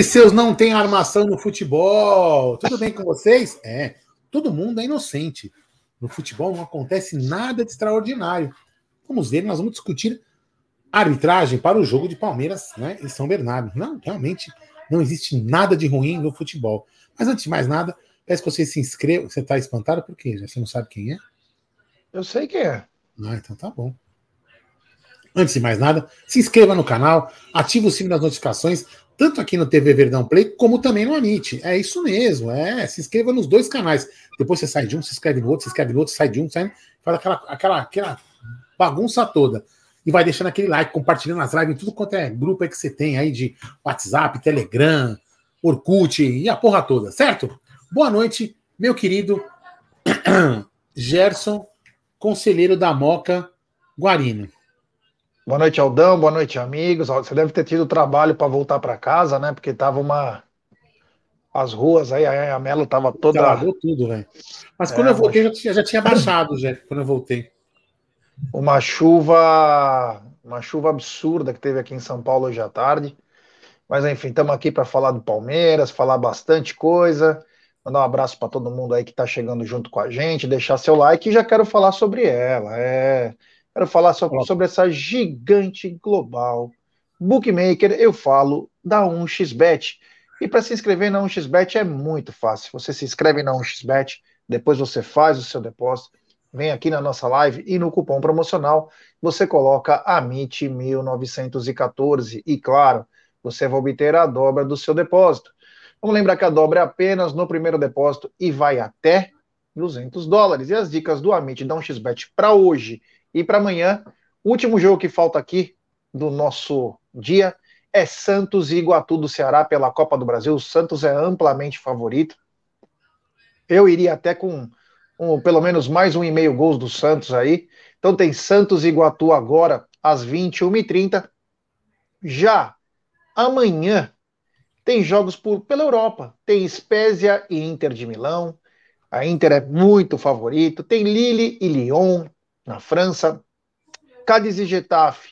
Aí, seus não tem armação no futebol. Tudo bem com vocês? É, todo mundo é inocente. No futebol não acontece nada de extraordinário. Vamos ver, nós vamos discutir arbitragem para o jogo de Palmeiras né, em São Bernardo. Não, realmente não existe nada de ruim no futebol. Mas antes de mais nada, peço que você se inscreva. Você está espantado por quê? Você não sabe quem é? Eu sei quem é. Ah, então tá bom. Antes de mais nada, se inscreva no canal, ative o sino das notificações, tanto aqui no TV Verdão Play, como também no Amit. É isso mesmo, é. Se inscreva nos dois canais. Depois você sai de um, se inscreve no outro, se inscreve no outro, sai de um, sai, faz aquela, aquela, aquela bagunça toda. E vai deixando aquele like, compartilhando as lives, tudo quanto é grupo aí que você tem aí de WhatsApp, Telegram, Orkut e a porra toda, certo? Boa noite, meu querido Gerson, conselheiro da Moca Guarino. Boa noite, Aldão. Boa noite, amigos. Você deve ter tido trabalho para voltar para casa, né? Porque tava uma. As ruas aí, a Melo tava toda. Alagou tudo, velho. Mas quando é, eu voltei, mas... já, já tinha baixado, já, quando eu voltei. Uma chuva. Uma chuva absurda que teve aqui em São Paulo hoje à tarde. Mas enfim, estamos aqui para falar do Palmeiras, falar bastante coisa. Mandar um abraço para todo mundo aí que está chegando junto com a gente, deixar seu like e já quero falar sobre ela. É Quero falar sobre, sobre essa gigante global bookmaker. Eu falo da 1xBet. E para se inscrever na 1xBet é muito fácil. Você se inscreve na 1xBet, depois você faz o seu depósito, vem aqui na nossa live e no cupom promocional você coloca AMIT1914 e claro, você vai obter a dobra do seu depósito. Vamos lembrar que a dobra é apenas no primeiro depósito e vai até 200 dólares. E as dicas do Amit da 1xBet para hoje e para amanhã, último jogo que falta aqui do nosso dia é Santos e Iguatu do Ceará pela Copa do Brasil. O Santos é amplamente favorito. Eu iria até com um, pelo menos mais um e meio gols do Santos aí. Então tem Santos e Iguatu agora às 21h30. Já amanhã tem jogos por, pela Europa. Tem Spezia e Inter de Milão. A Inter é muito favorito. Tem Lille e Lyon na França, Cádiz e Getafe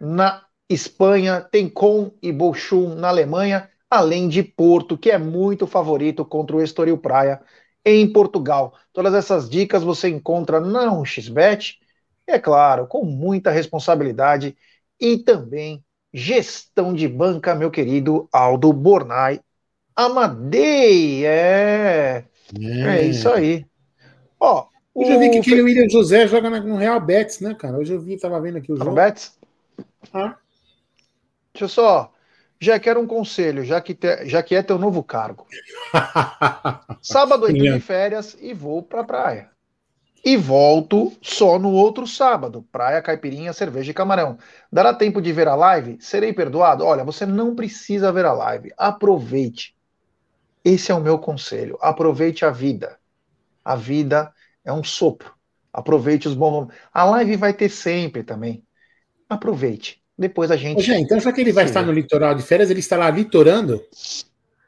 na Espanha, tem Com e Bochum na Alemanha, além de Porto, que é muito favorito contra o Estoril Praia em Portugal. Todas essas dicas você encontra na 1xBet, é claro, com muita responsabilidade e também gestão de banca, meu querido Aldo Bornai Amadei. É, é, é isso aí. Ó, Hoje eu vi que aquele William José joga no Real Betis, né, cara? Hoje eu vi, tava vendo aqui o jogo. Betis? Ah. Deixa eu só. Já quero um conselho, já que, te, já que é teu novo cargo. sábado eu de férias e vou pra praia. E volto só no outro sábado. Praia, caipirinha, cerveja e camarão. Dará tempo de ver a live? Serei perdoado? Olha, você não precisa ver a live. Aproveite. Esse é o meu conselho. Aproveite a vida. A vida é um sopro. Aproveite os bons momentos. A live vai ter sempre também. Aproveite. Depois a gente. Ô, então já que ele vai estar no litoral de férias, ele estará litorando?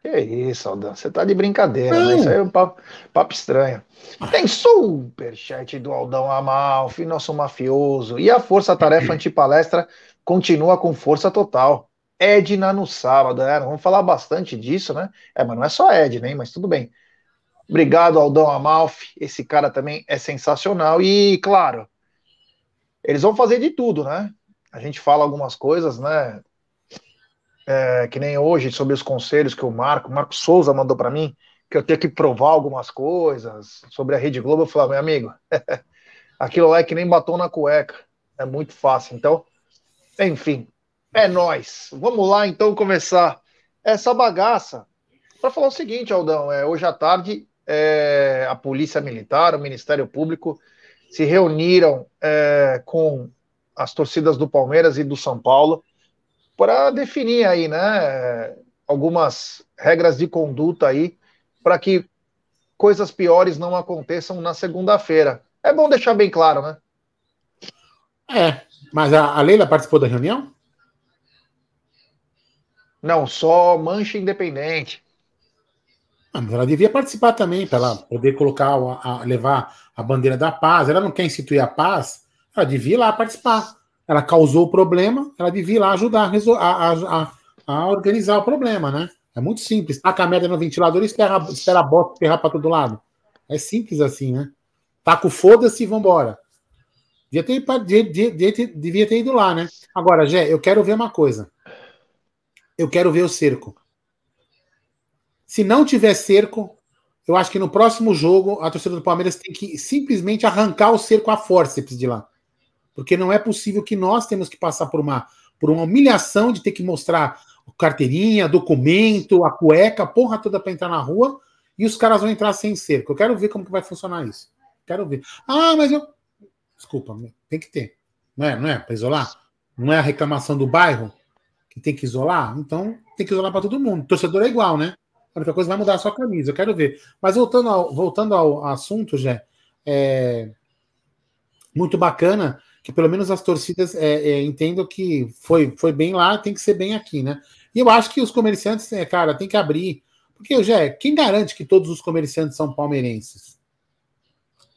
Que isso, Aldão. Você tá de brincadeira, né? Isso aí é um papo, papo estranho. Tem superchat do Aldão Amalfi, nosso mafioso. E a Força Tarefa Antipalestra continua com força total. Edna no sábado, né? Vamos falar bastante disso, né? É, mas não é só Edna, hein? Mas tudo bem. Obrigado, Aldão Amalfi. Esse cara também é sensacional. E, claro, eles vão fazer de tudo, né? A gente fala algumas coisas, né? É, que nem hoje sobre os conselhos que o Marco, Marco Souza mandou para mim, que eu tenho que provar algumas coisas sobre a Rede Globo. Eu falei, meu amigo, aquilo lá é que nem batom na cueca. É muito fácil. Então, enfim, é nós. Vamos lá então começar essa bagaça para falar o seguinte, Aldão. É, hoje à tarde é, a Polícia Militar, o Ministério Público se reuniram é, com as torcidas do Palmeiras e do São Paulo para definir aí, né, algumas regras de conduta aí para que coisas piores não aconteçam na segunda-feira. É bom deixar bem claro, né? É, mas a, a Leila participou da reunião? Não, só Mancha Independente. Ah, mas ela devia participar também, para ela poder colocar, a, a, levar a bandeira da paz. Ela não quer instituir a paz, ela devia ir lá participar. Ela causou o problema, ela devia ir lá ajudar a, a, organizar o problema, né? É muito simples. Taca a merda no ventilador e espera, espera a bota ferrar para todo lado. É simples assim, né? Taca o foda-se e vambora. Devia ter, devia, ter, devia ter ido lá, né? Agora, Gé, eu quero ver uma coisa. Eu quero ver o cerco. Se não tiver cerco, eu acho que no próximo jogo a torcida do Palmeiras tem que simplesmente arrancar o cerco a forceps de lá. Porque não é possível que nós temos que passar por uma, por uma humilhação de ter que mostrar carteirinha, documento, a cueca, porra toda para entrar na rua e os caras vão entrar sem cerco. Eu quero ver como que vai funcionar isso. Quero ver. Ah, mas eu. Desculpa, tem que ter. Não é, não é? Para isolar? Não é a reclamação do bairro que tem que isolar? Então tem que isolar para todo mundo. Torcedor é igual, né? A única coisa vai mudar a sua camisa. Eu quero ver. Mas voltando ao, voltando ao assunto, já é muito bacana que pelo menos as torcidas é, é, entendam que foi, foi bem lá, tem que ser bem aqui, né? E eu acho que os comerciantes, é, cara, tem que abrir. Porque, já quem garante que todos os comerciantes são palmeirenses?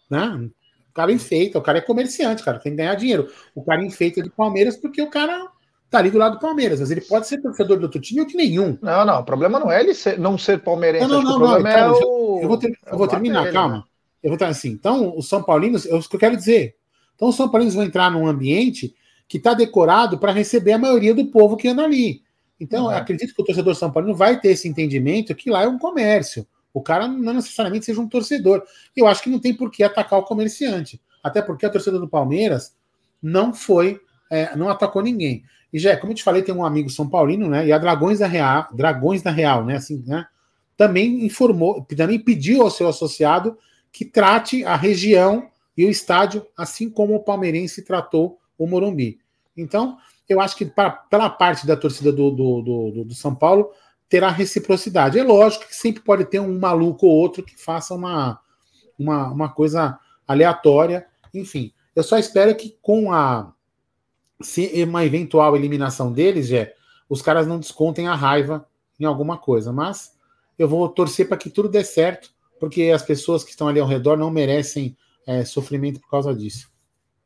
Né? O cara enfeita, o cara é comerciante, cara, tem que ganhar dinheiro. O cara enfeita de Palmeiras porque o cara tá ali do lado do Palmeiras, mas ele pode ser torcedor do outro time ou de nenhum. Não, não, o problema não é ele ser, não ser palmeirense, não, não, não, o problema não, é o... Eu vou, ter, eu vou terminar, ele, calma. Né? Eu vou estar assim. Então, os São Paulinos, é o que eu quero dizer. Então, os São Paulinos vão entrar num ambiente que está decorado para receber a maioria do povo que anda ali. Então, uhum. acredito que o torcedor São Paulino vai ter esse entendimento que lá é um comércio. O cara não necessariamente seja um torcedor. Eu acho que não tem por que atacar o comerciante. Até porque a torcida do Palmeiras não foi, é, não atacou ninguém. E já, como eu te falei, tem um amigo São Paulino, né? E a Dragões da Real, Dragões da Real, né? Assim, né? Também informou, também pediu ao seu associado que trate a região e o estádio assim como o palmeirense tratou o Morumbi. Então, eu acho que pra, pela parte da torcida do, do, do, do, São Paulo terá reciprocidade. É lógico que sempre pode ter um maluco ou outro que faça uma, uma, uma coisa aleatória. Enfim, eu só espero que com a se uma eventual eliminação deles, já os caras não descontem a raiva em alguma coisa. Mas eu vou torcer para que tudo dê certo, porque as pessoas que estão ali ao redor não merecem é, sofrimento por causa disso.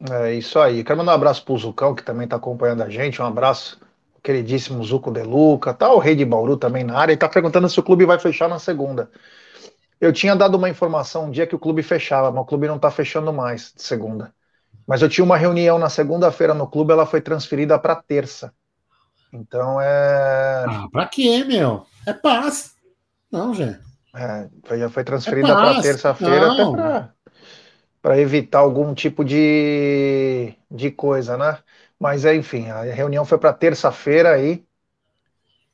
É isso aí. Quero mandar um abraço pro Zucão, que também está acompanhando a gente. Um abraço, queridíssimo Zuco De Luca. Tá o Rei de Bauru também na área. E tá perguntando se o clube vai fechar na segunda. Eu tinha dado uma informação um dia que o clube fechava, mas o clube não tá fechando mais de segunda. Mas eu tinha uma reunião na segunda-feira no clube, ela foi transferida para terça. Então é. Ah, pra quê, meu? É paz. Não, gente. É, já foi transferida é para terça-feira até pra para evitar algum tipo de, de coisa, né? Mas enfim, a reunião foi para terça-feira aí.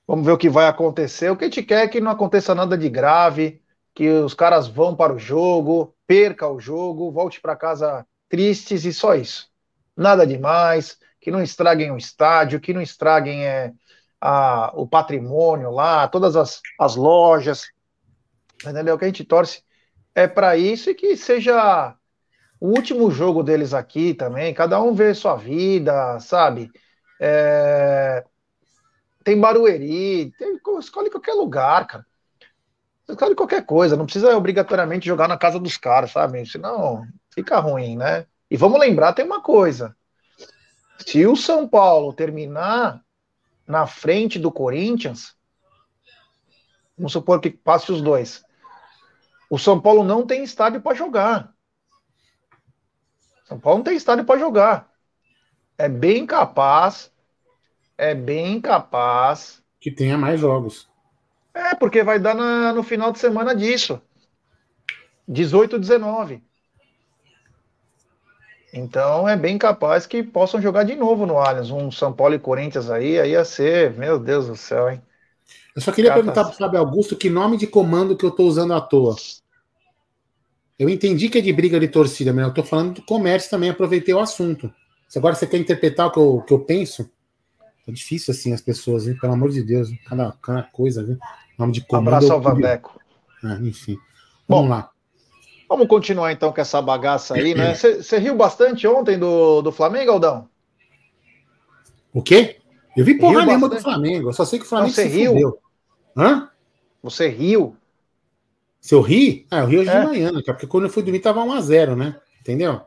Vamos ver o que vai acontecer. O que a gente quer é que não aconteça nada de grave, que os caras vão para o jogo, perca o jogo, volte para casa tristes e só isso. Nada demais, que não estraguem o estádio, que não estraguem é, a, o patrimônio lá, todas as, as lojas. Entendeu? O que a gente torce é para isso e que seja o último jogo deles aqui também, cada um vê sua vida, sabe? É... Tem Barueri, tem... escolhe qualquer lugar, cara. Escolhe qualquer coisa, não precisa obrigatoriamente jogar na casa dos caras, sabe? Senão fica ruim, né? E vamos lembrar, tem uma coisa. Se o São Paulo terminar na frente do Corinthians, vamos supor que passe os dois. O São Paulo não tem estádio para jogar. São Paulo não tem estádio para jogar. É bem capaz, é bem capaz. Que tenha mais jogos. É, porque vai dar na, no final de semana disso. 18, 19. Então é bem capaz que possam jogar de novo no Allianz. Um São Paulo e Corinthians aí, aí ia ser, meu Deus do céu, hein? Eu só queria perguntar para o Fábio Augusto que nome de comando que eu estou usando à toa. Eu entendi que é de briga de torcida, mas eu estou falando do comércio também, aproveitei o assunto. Se agora você quer interpretar o que eu, que eu penso, é difícil assim as pessoas, hein? pelo amor de Deus, cada, cada coisa, viu? Nome de comando. Abraço ao Vandeco. Ah, enfim. Vamos Bom, lá. Vamos continuar então com essa bagaça aí, né? Você riu bastante ontem do, do Flamengo, Aldão? O quê? Eu vi porra nenhuma do Flamengo. Eu só sei que o Flamengo Não, você riu? Fudeu. Hã? Você riu? Se eu ri, ah, eu ri hoje é. de manhã, né, porque quando eu fui dormir tava 1x0, né? Entendeu?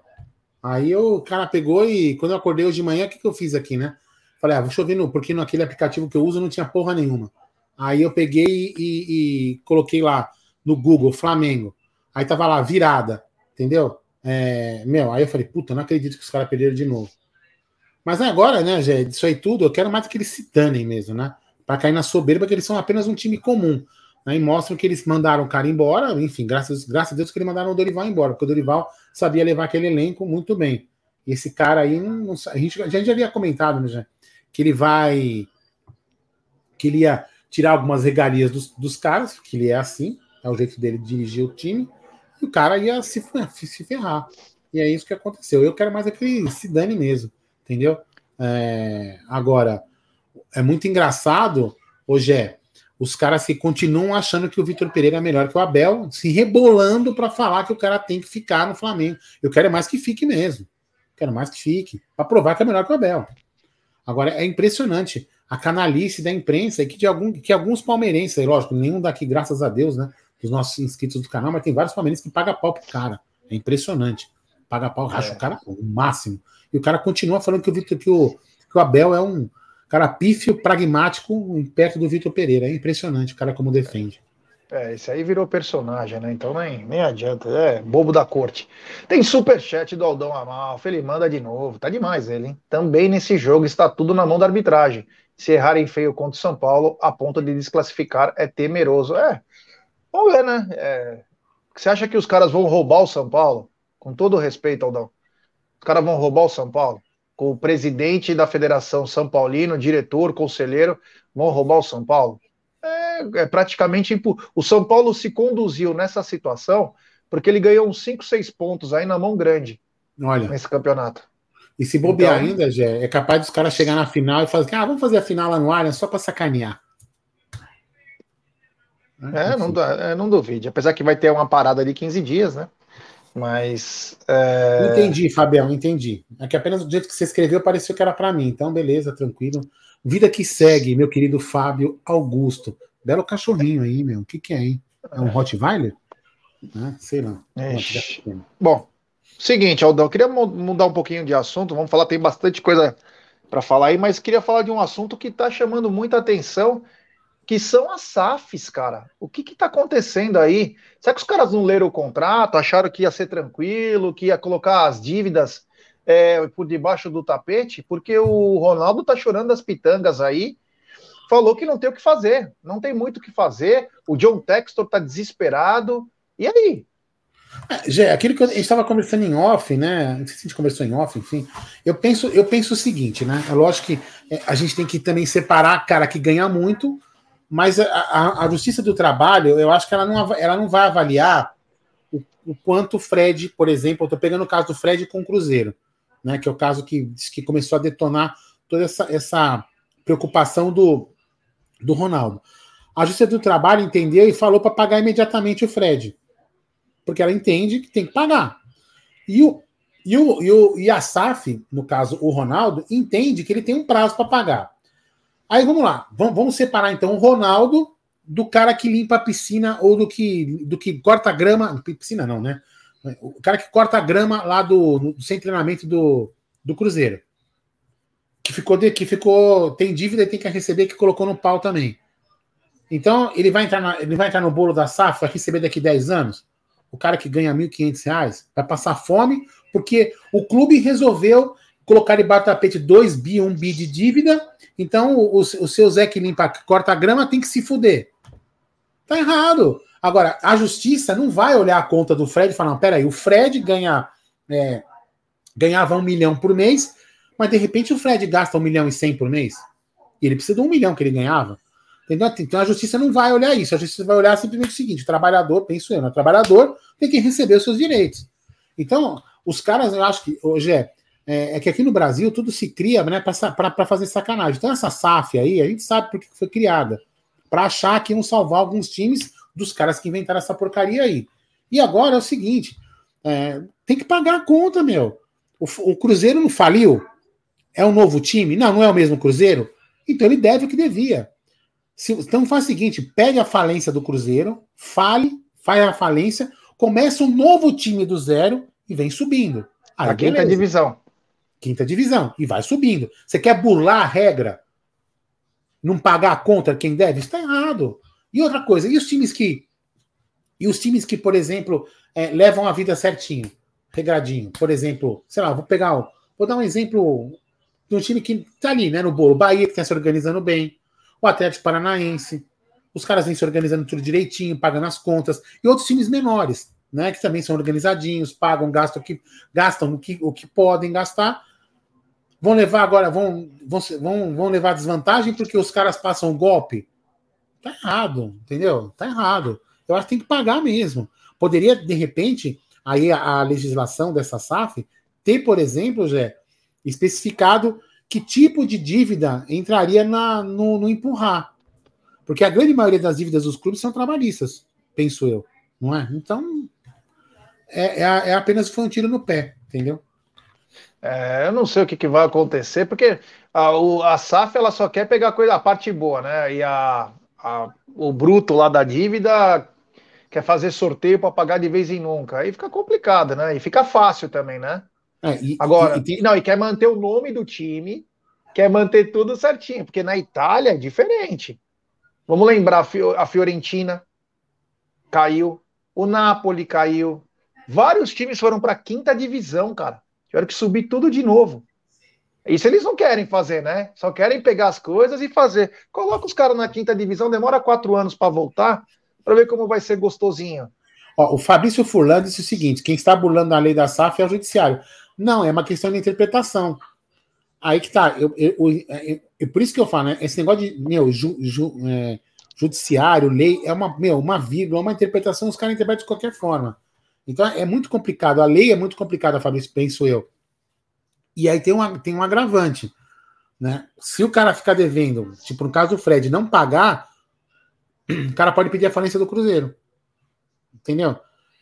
Aí eu, o cara pegou e quando eu acordei hoje de manhã, o que, que eu fiz aqui, né? Falei, ah, deixa eu ver, no, porque naquele aplicativo que eu uso não tinha porra nenhuma. Aí eu peguei e, e coloquei lá no Google Flamengo. Aí tava lá, virada, entendeu? É, meu, aí eu falei, puta, não acredito que os caras perderam de novo. Mas agora, né, Gé, isso aí tudo, eu quero mais que eles se danem mesmo, né? Para cair na soberba que eles são apenas um time comum. Né, e mostram que eles mandaram o cara embora, enfim, graças, graças a Deus que eles mandaram o Dorival embora, porque o Dorival sabia levar aquele elenco muito bem. E esse cara aí, não, a, gente, a gente já havia comentado, né, já, que ele vai. que ele ia tirar algumas regalias dos, dos caras, que ele é assim, é o jeito dele de dirigir o time, o cara ia se, se ferrar. E é isso que aconteceu. Eu quero mais é que ele se dane mesmo, entendeu? É, agora, é muito engraçado, hoje é, os caras que continuam achando que o Vitor Pereira é melhor que o Abel, se rebolando para falar que o cara tem que ficar no Flamengo. Eu quero mais que fique mesmo. Quero mais que fique, para provar que é melhor que o Abel. Agora, é impressionante a canalice da imprensa e que, de algum, que alguns palmeirenses, lógico, nenhum daqui, graças a Deus, né? Dos nossos inscritos do canal, mas tem vários palmeirenses que pagam pau pro cara. É impressionante. Paga pau, racha é. o cara o máximo. E o cara continua falando que o, Victor, que o, que o Abel é um cara pífio, pragmático, perto do Vitor Pereira. É impressionante o cara como defende. É, esse aí virou personagem, né? Então nem, nem adianta, é bobo da corte. Tem superchat do Aldão Amalfa, ele manda de novo, tá demais ele, hein? Também nesse jogo está tudo na mão da arbitragem. Se errarem feio contra o São Paulo, a ponto de desclassificar é temeroso. É, vamos ver, né? É, você acha que os caras vão roubar o São Paulo? Com todo respeito, Aldão. Os caras vão roubar o São Paulo? Com o presidente da Federação São Paulino, diretor, conselheiro, vão roubar o São Paulo? é, é praticamente impo... o São Paulo se conduziu nessa situação porque ele ganhou uns 5, 6 pontos aí na mão grande Olha. nesse campeonato. E se bobear então, ainda, Gé, é capaz dos caras chegar na final e falar assim, ah, vamos fazer a final lá no Allianz só para sacanear. É, não, é, não duvide. Apesar que vai ter uma parada de 15 dias, né? Mas. É... Entendi, Fabião, entendi. É que apenas do jeito que você escreveu pareceu que era para mim. Então, beleza, tranquilo. Vida que segue, meu querido Fábio Augusto. Belo cachorrinho aí, meu. O que, que é, hein? É um Rottweiler? Ah, sei lá. Bom, seguinte, Aldão, queria mudar um pouquinho de assunto. Vamos falar, tem bastante coisa para falar aí, mas queria falar de um assunto que está chamando muita atenção, que são as SAFs, cara. O que está acontecendo aí? Será que os caras não leram o contrato, acharam que ia ser tranquilo, que ia colocar as dívidas é, por debaixo do tapete, porque o Ronaldo tá chorando as pitangas aí, falou que não tem o que fazer, não tem muito o que fazer, o John Textor tá desesperado, e aí? É, aquilo que gente estava conversando em off, né? Não sei se a gente conversou em off, enfim. Eu penso, eu penso o seguinte, né? É lógico que é, a gente tem que também separar cara que ganha muito, mas a, a, a Justiça do Trabalho, eu acho que ela não, ela não vai avaliar o, o quanto o Fred, por exemplo, eu estou pegando o caso do Fred com o Cruzeiro né, que é o caso que, que começou a detonar toda essa, essa preocupação do, do Ronaldo. A Justiça do Trabalho entendeu e falou para pagar imediatamente o Fred, porque ela entende que tem que pagar. E, o, e, o, e, o, e a SAF, no caso o Ronaldo, entende que ele tem um prazo para pagar. Aí vamos lá, vamos, vamos separar então o Ronaldo do cara que limpa a piscina ou do que, do que corta grama. Piscina não, né? O cara que corta grama lá do, do sem treinamento do, do Cruzeiro. Que ficou, de, que ficou. Tem dívida e tem que receber, que colocou no pau também. Então, ele vai entrar, na, ele vai entrar no bolo da SAF, vai receber daqui 10 anos. O cara que ganha R$ 1.500 vai passar fome, porque o clube resolveu colocar debaixo do tapete 2 bi, 1 um bi de dívida. Então, o, o, seu Zé que limpa, que corta a grama, tem que se fuder. Tá errado. Agora, a justiça não vai olhar a conta do Fred e falar: não, peraí, o Fred ganha, é, ganhava um milhão por mês, mas de repente o Fred gasta um milhão e cem por mês. E ele precisa de um milhão que ele ganhava. Entendeu? Então a justiça não vai olhar isso. A justiça vai olhar simplesmente o seguinte: o trabalhador, penso eu, né? o trabalhador tem que receber os seus direitos. Então, os caras, eu acho que, hoje é, é que aqui no Brasil tudo se cria né, para fazer sacanagem. Então, essa SAF aí, a gente sabe por que foi criada. Para achar que iam salvar alguns times dos caras que inventaram essa porcaria aí. E agora é o seguinte: é, tem que pagar a conta, meu. O, o, Cruzeiro não faliu? É um novo time? Não, não é o mesmo Cruzeiro? Então ele deve o que devia. Se, então faz o seguinte: pegue a falência do Cruzeiro, fale, faz a falência, começa um novo time do zero e vem subindo. Aí, a quinta beleza. divisão. Quinta divisão e vai subindo. Você quer burlar a regra? Não pagar a conta quem deve? Está errado. E outra coisa, e os times que. E os times que, por exemplo, é, levam a vida certinho, regradinho. Por exemplo, sei lá, vou pegar. Vou dar um exemplo de um time que tá ali, né, no bolo. Bahia, que está se organizando bem. O Atlético Paranaense. Os caras vêm se organizando tudo direitinho, pagando as contas. E outros times menores, né, que também são organizadinhos, pagam, gastam o que, gastam o que, o que podem gastar. Vão levar agora, vão, vão, vão, levar desvantagem porque os caras passam golpe. Tá errado, entendeu? Tá errado. Eu acho que tem que pagar mesmo. Poderia, de repente, aí a, a legislação dessa SAF ter, por exemplo, Jé, especificado que tipo de dívida entraria na, no, no empurrar. Porque a grande maioria das dívidas dos clubes são trabalhistas, penso eu. Não é? Então, é, é, é apenas foi um tiro no pé, entendeu? É, eu não sei o que, que vai acontecer, porque a, o, a SAF ela só quer pegar a, coisa, a parte boa, né? E a, a, o bruto lá da dívida quer fazer sorteio para pagar de vez em nunca. Aí fica complicado, né? E fica fácil também, né? É, e, Agora, e, e, não, e quer manter o nome do time, quer manter tudo certinho, porque na Itália é diferente. Vamos lembrar, a Fiorentina caiu, o Napoli caiu, vários times foram para a quinta divisão, cara. Tiveram que subir tudo de novo. Isso eles não querem fazer, né? Só querem pegar as coisas e fazer. Coloca os caras na quinta divisão, demora quatro anos para voltar, para ver como vai ser gostosinho. Ó, o Fabrício Furlan disse o seguinte: quem está burlando a lei da SAF é o judiciário. Não, é uma questão de interpretação. Aí que tá. Eu, eu, eu, eu por isso que eu falo, né? Esse negócio de meu, ju, ju, é, judiciário, lei, é uma, meu, uma vírgula, uma interpretação, os caras interpretam de qualquer forma. Então é muito complicado. A lei é muito complicada, Fabrício, penso eu. E aí tem, uma, tem um agravante. Né? Se o cara ficar devendo, tipo no caso do Fred, não pagar, o cara pode pedir a falência do Cruzeiro. Entendeu?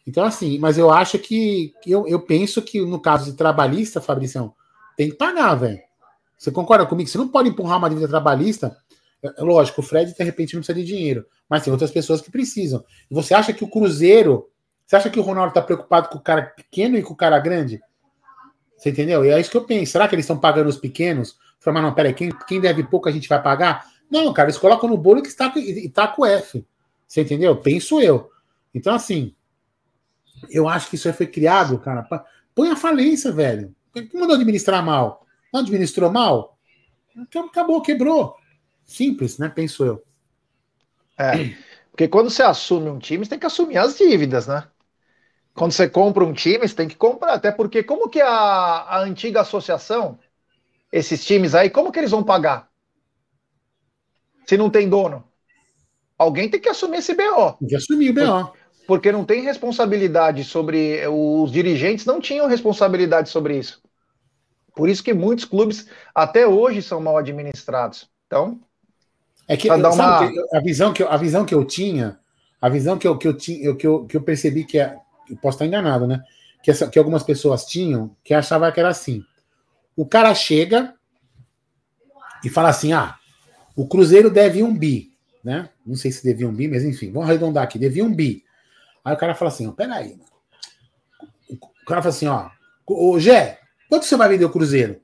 Então, assim, mas eu acho que. Eu, eu penso que no caso de trabalhista, Fabricião, tem que pagar, velho. Você concorda comigo? Você não pode empurrar uma dívida trabalhista. É, é lógico, o Fred, de repente, não precisa de dinheiro. Mas tem outras pessoas que precisam. Você acha que o Cruzeiro você acha que o Ronaldo está preocupado com o cara pequeno e com o cara grande? Você entendeu? E é isso que eu penso. Será que eles estão pagando os pequenos? Fala, mas não, peraí, quem, quem deve pouco a gente vai pagar? Não, cara, eles colocam no bolo que está e tá com F. Você entendeu? Penso eu. Então, assim, eu acho que isso aí foi criado, cara. Pra... Põe a falência, velho. Quem mandou administrar mal? Não administrou mal? Então, acabou, quebrou. Simples, né? Penso eu. É. Porque quando você assume um time, você tem que assumir as dívidas, né? Quando você compra um time, você tem que comprar, até porque como que a, a antiga associação, esses times aí, como que eles vão pagar? Se não tem dono? Alguém tem que assumir esse BO. Tem que assumir o BO. Porque não tem responsabilidade sobre. Os dirigentes não tinham responsabilidade sobre isso. Por isso que muitos clubes até hoje são mal administrados. Então. É que, uma... a, visão que eu, a visão que eu tinha, a visão que eu, que eu, tinha, que eu, que eu percebi que é posso estar enganado, né? Que, essa, que algumas pessoas tinham, que achavam que era assim. O cara chega e fala assim: ah, o Cruzeiro deve um bi, né? Não sei se devia um bi, mas enfim, vamos arredondar aqui, devia um bi. Aí o cara fala assim: peraí, mano. O cara fala assim: ó, ô Gé, quanto você vai vender o Cruzeiro?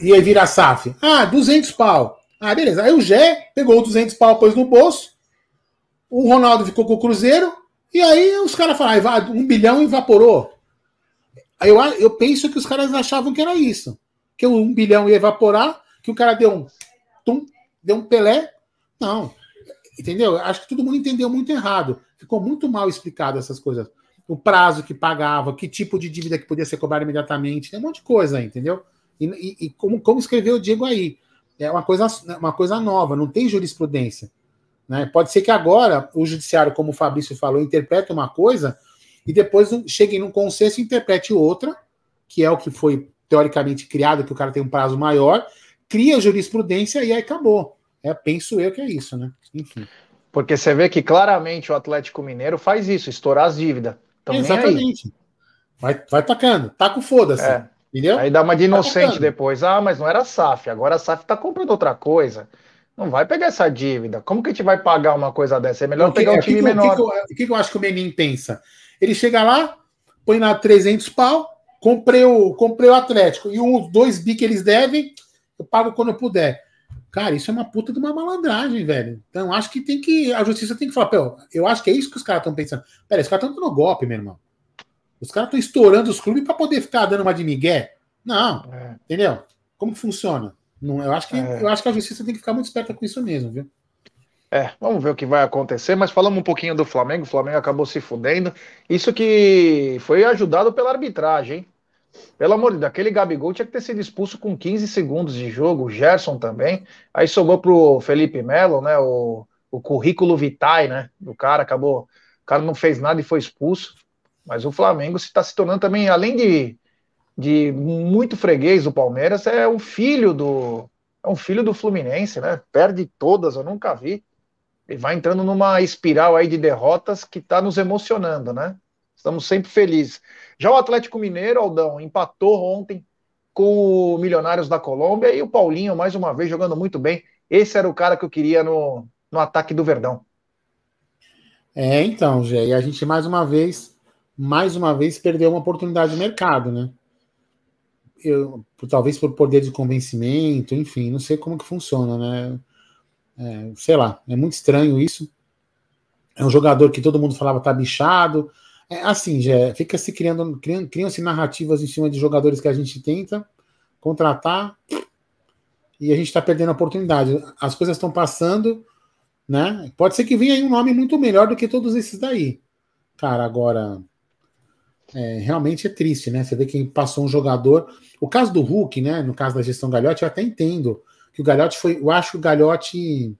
E aí vira a SAF. Ah, 200 pau. Ah, beleza. Aí o Gé pegou 200 pau, pôs no bolso. O Ronaldo ficou com o Cruzeiro. E aí os caras falaram, ah, um bilhão evaporou. Aí eu, eu penso que os caras achavam que era isso. Que um bilhão ia evaporar, que o cara deu um tum, deu um Pelé. Não. Entendeu? Acho que todo mundo entendeu muito errado. Ficou muito mal explicado essas coisas. O prazo que pagava, que tipo de dívida que podia ser cobrada imediatamente, tem um monte de coisa entendeu? E, e, e como, como escreveu o Diego aí, é uma coisa, uma coisa nova, não tem jurisprudência. Né? Pode ser que agora o judiciário, como o Fabrício falou, interprete uma coisa e depois chegue num consenso e interprete outra, que é o que foi teoricamente criado, que o cara tem um prazo maior, cria jurisprudência e aí acabou. É, penso eu que é isso, né? Enfim. Porque você vê que claramente o Atlético Mineiro faz isso, estourar as dívidas. Exatamente. Vai, vai tacando, taca o foda-se. É. Entendeu? Aí dá uma de inocente tá depois. Ah, mas não era SAF, agora a SAF tá comprando outra coisa. Não vai pegar essa dívida. Como que a gente vai pagar uma coisa dessa? É melhor pegar um time que, menor. O que, que, eu, que, acho que o Menin pensa? Ele chega lá, põe lá 300 pau, comprei o, comprei o Atlético e os dois bi que eles devem, eu pago quando eu puder. Cara, isso é uma puta de uma malandragem, velho. Então, acho que tem que. A justiça tem que falar, pô, eu acho que é isso que os caras estão pensando. Pera, os caras estão dando golpe, meu irmão. Os caras estão estourando os clubes para poder ficar dando uma de migué. Não, é. entendeu? Como que funciona? Não, eu, acho que, é. eu acho que a justiça tem que ficar muito esperta com isso mesmo, viu? É, vamos ver o que vai acontecer, mas falamos um pouquinho do Flamengo, o Flamengo acabou se fudendo. Isso que foi ajudado pela arbitragem, hein? Pelo amor de Deus, aquele Gabigol tinha que ter sido expulso com 15 segundos de jogo, o Gerson também. Aí sobrou pro Felipe Melo, né? O, o currículo vitae, né? Do cara, acabou. O cara não fez nada e foi expulso. Mas o Flamengo se está se tornando também, além de, de muito freguês do Palmeiras, é um filho do. É um filho do Fluminense, né? Perde todas, eu nunca vi. Ele vai entrando numa espiral aí de derrotas que está nos emocionando, né? Estamos sempre felizes. Já o Atlético Mineiro, Aldão, empatou ontem com o Milionários da Colômbia e o Paulinho, mais uma vez, jogando muito bem. Esse era o cara que eu queria no, no ataque do Verdão. É, então, Gé, e a gente mais uma vez, mais uma vez, perdeu uma oportunidade de mercado, né? Eu, talvez por poder de convencimento, enfim, não sei como que funciona, né? É, sei lá, é muito estranho isso. É um jogador que todo mundo falava tá bichado, é, assim, já fica se criando, criam, criam-se narrativas em cima de jogadores que a gente tenta contratar e a gente está perdendo a oportunidade. As coisas estão passando, né? Pode ser que venha aí um nome muito melhor do que todos esses daí. Cara, agora é, realmente é triste, né? Você vê que passou um jogador. O caso do Hulk, né? No caso da gestão Galhote, eu até entendo que o Galhote foi. Eu acho que o Galhote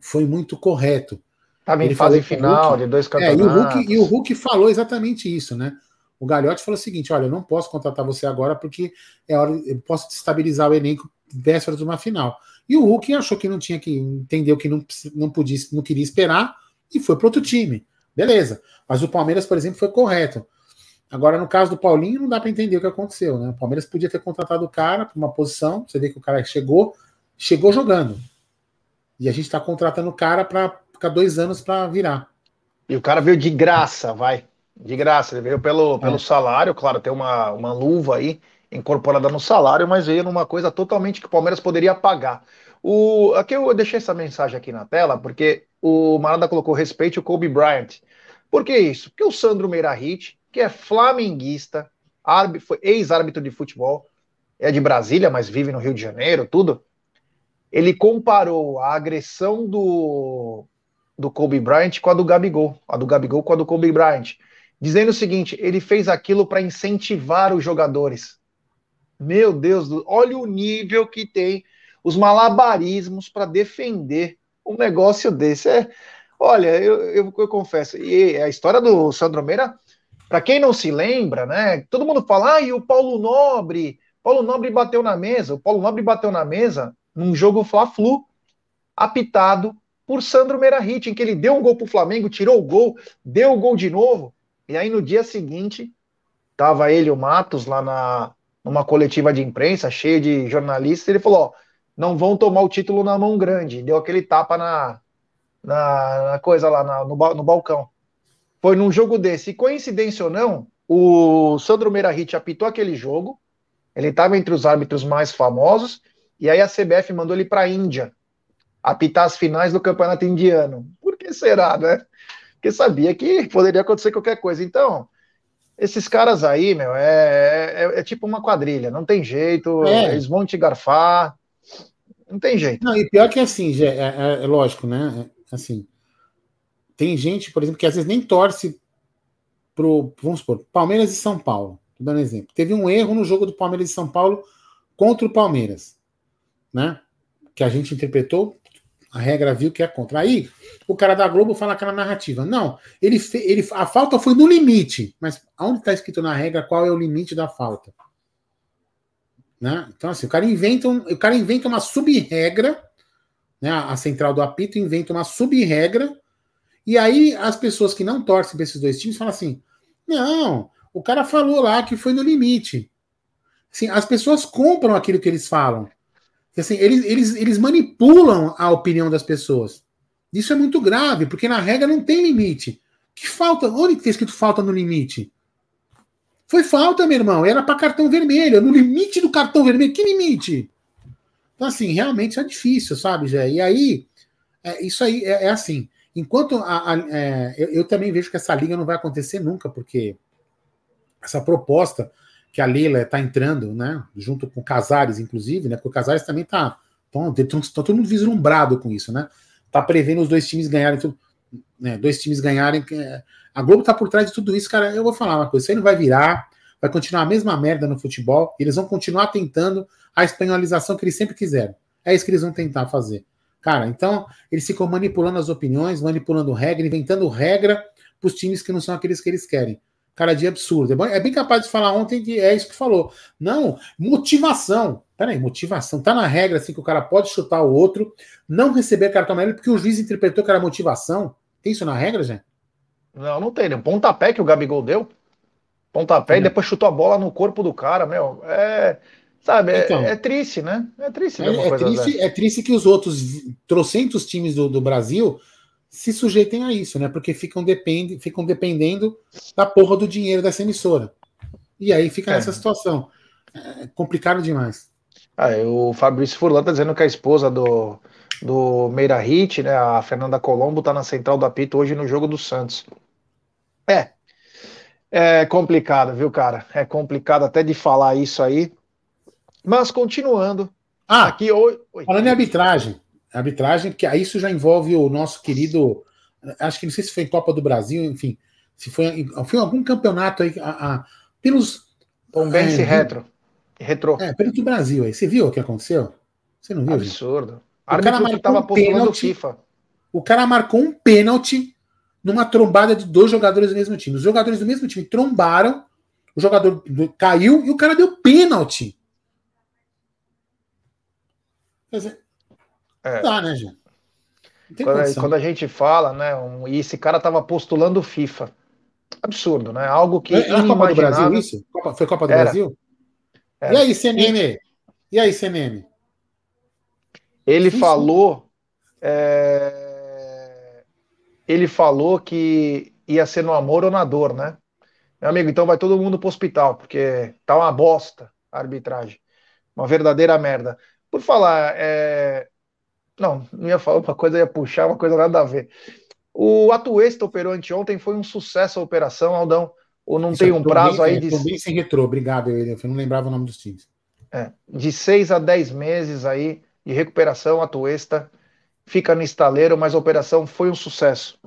foi muito correto. Estava em fase final Hulk, de dois campeonatos. É, e, o Hulk, e o Hulk falou exatamente isso, né? O Galhote falou o seguinte: olha, eu não posso contratar você agora porque é hora, eu posso estabilizar o elenco véspera de uma final. E o Hulk achou que não tinha que entendeu que não, não podia, não queria esperar e foi para outro time. Beleza. Mas o Palmeiras, por exemplo, foi correto. Agora, no caso do Paulinho, não dá para entender o que aconteceu, né? O Palmeiras podia ter contratado o cara para uma posição. Você vê que o cara chegou, chegou jogando. E a gente está contratando o cara para ficar dois anos para virar. E o cara veio de graça, vai. De graça. Ele veio pelo, pelo é. salário, claro, tem uma, uma luva aí incorporada no salário, mas veio numa coisa totalmente que o Palmeiras poderia pagar. O, aqui eu deixei essa mensagem aqui na tela, porque o Marada colocou respeito o Kobe Bryant. Por que isso? Porque o Sandro Meirahit, que é flamenguista, ex-árbitro de futebol, é de Brasília, mas vive no Rio de Janeiro, tudo. Ele comparou a agressão do do Kobe Bryant com a do Gabigol, a do Gabigol com a do Kobe Bryant, dizendo o seguinte: ele fez aquilo para incentivar os jogadores. Meu Deus, olha o nível que tem os malabarismos para defender um negócio desse. É, olha, eu, eu, eu, confesso, e a história do Sandro Meira, para quem não se lembra, né? Todo mundo fala, ah, e o Paulo Nobre, Paulo Nobre bateu na mesa, o Paulo Nobre bateu na mesa num jogo Fla-Flu, apitado por Sandro Meirahit, em que ele deu um gol para o Flamengo, tirou o gol, deu o gol de novo, e aí no dia seguinte, tava ele o Matos lá na, numa coletiva de imprensa, cheia de jornalistas, ele falou, ó, não vão tomar o título na mão grande, deu aquele tapa na, na, na coisa lá, na, no, no balcão. Foi num jogo desse, e coincidência ou não, o Sandro Meirahit apitou aquele jogo, ele estava entre os árbitros mais famosos, e aí a CBF mandou ele para a Índia, apitar as finais do campeonato indiano. Por que será, né? Porque sabia que poderia acontecer qualquer coisa. Então, esses caras aí, meu, é, é, é tipo uma quadrilha, não tem jeito, é. eles vão te garfar, não tem jeito. Não, e pior que assim, é, é, é, lógico, né? Assim, tem gente, por exemplo, que às vezes nem torce pro, vamos supor, Palmeiras e São Paulo. Tô dando um exemplo. Teve um erro no jogo do Palmeiras e São Paulo contra o Palmeiras, né? Que a gente interpretou a regra viu que é contra. Aí, o cara da Globo fala aquela narrativa. Não, ele, ele a falta foi no limite. Mas onde está escrito na regra qual é o limite da falta? Né? Então, assim, o cara inventa, um, o cara inventa uma sub-regra, né? a central do apito inventa uma sub-regra, e aí as pessoas que não torcem para esses dois times falam assim: não, o cara falou lá que foi no limite. Assim, as pessoas compram aquilo que eles falam. Assim, eles, eles, eles manipulam a opinião das pessoas. Isso é muito grave, porque na regra não tem limite. Que falta? Onde está escrito falta no limite? Foi falta, meu irmão. Era para cartão vermelho. No limite do cartão vermelho. Que limite? Então, assim, realmente é difícil, sabe, Jé? E aí, é, isso aí é, é assim. Enquanto a, a, é, eu, eu, também vejo que essa liga não vai acontecer nunca, porque essa proposta que a Leila está entrando, né, junto com o Casares, inclusive, né, porque o Casares também está tá todo mundo vislumbrado com isso, né? Tá prevendo os dois times ganharem, né, dois times ganharem. É, a Globo tá por trás de tudo isso, cara. Eu vou falar uma coisa: isso aí não vai virar, vai continuar a mesma merda no futebol. eles vão continuar tentando a espanholização que eles sempre quiseram. É isso que eles vão tentar fazer. Cara, então eles ficam manipulando as opiniões, manipulando regra, inventando regra para os times que não são aqueles que eles querem. Cara, de absurdo. É bem capaz de falar ontem que é isso que falou. Não, motivação. Peraí, motivação. Tá na regra assim que o cara pode chutar o outro, não receber cartão amarelo porque o juiz interpretou que era motivação. Tem isso na regra, gente? Não, não tem. Um pontapé que o Gabigol deu. Pontapé e depois chutou a bola no corpo do cara, meu. É. Sabe, é, então, é, triste, né? É triste. É, é triste, é triste que os outros trocentos times do, do, Brasil se sujeitem a isso, né? Porque ficam, depend, ficam dependendo da porra do dinheiro dessa emissora. E aí fica é. nessa situação. É complicado demais. Ah, o Fabrício Furlan tá dizendo que a esposa do, do Meira Hit, né, a Fernanda Colombo, tá na central do apito hoje no jogo do Santos. É. É complicado, viu, cara? É complicado até de falar isso aí. Mas continuando. Ah, aqui hoje. Falando em arbitragem. Arbitragem, que isso já envolve o nosso querido. Acho que não sei se foi em Copa do Brasil, enfim. Se foi, foi em algum campeonato aí. A, a, pelos. Tom Benz é, Retro. Retro. É, pelo do Brasil aí. Você viu o que aconteceu? Você não viu? Absurdo. Gente? O cara marcou um pênalti, FIFA. O cara marcou um pênalti numa trombada de dois jogadores do mesmo time. Os jogadores do mesmo time trombaram, o jogador caiu e o cara deu pênalti. Quer dizer, é. dá, né, gente? Quando, quando, a gente fala, né, um, e esse cara tava postulando FIFA. Absurdo, né? Algo que. Era a Copa do Brasil isso? Copa, foi Copa do Era. Brasil? Era. E aí, CNM? E aí, CNM? Ele Sim, falou. É... Ele falou que ia ser no amor ou na dor, né? Meu amigo, então vai todo mundo pro hospital, porque tá uma bosta a arbitragem. Uma verdadeira merda. Por falar, é... não, não ia falar uma coisa, ia puxar uma coisa nada a ver. O Atuesta operou anteontem, foi um sucesso a operação, Aldão. Ou não Isso, tem um prazo bem, aí de. bem sem retrô, obrigado, eu não lembrava o nome dos times. É, de seis a dez meses aí de recuperação, Atuesta fica no estaleiro, mas a operação foi um sucesso.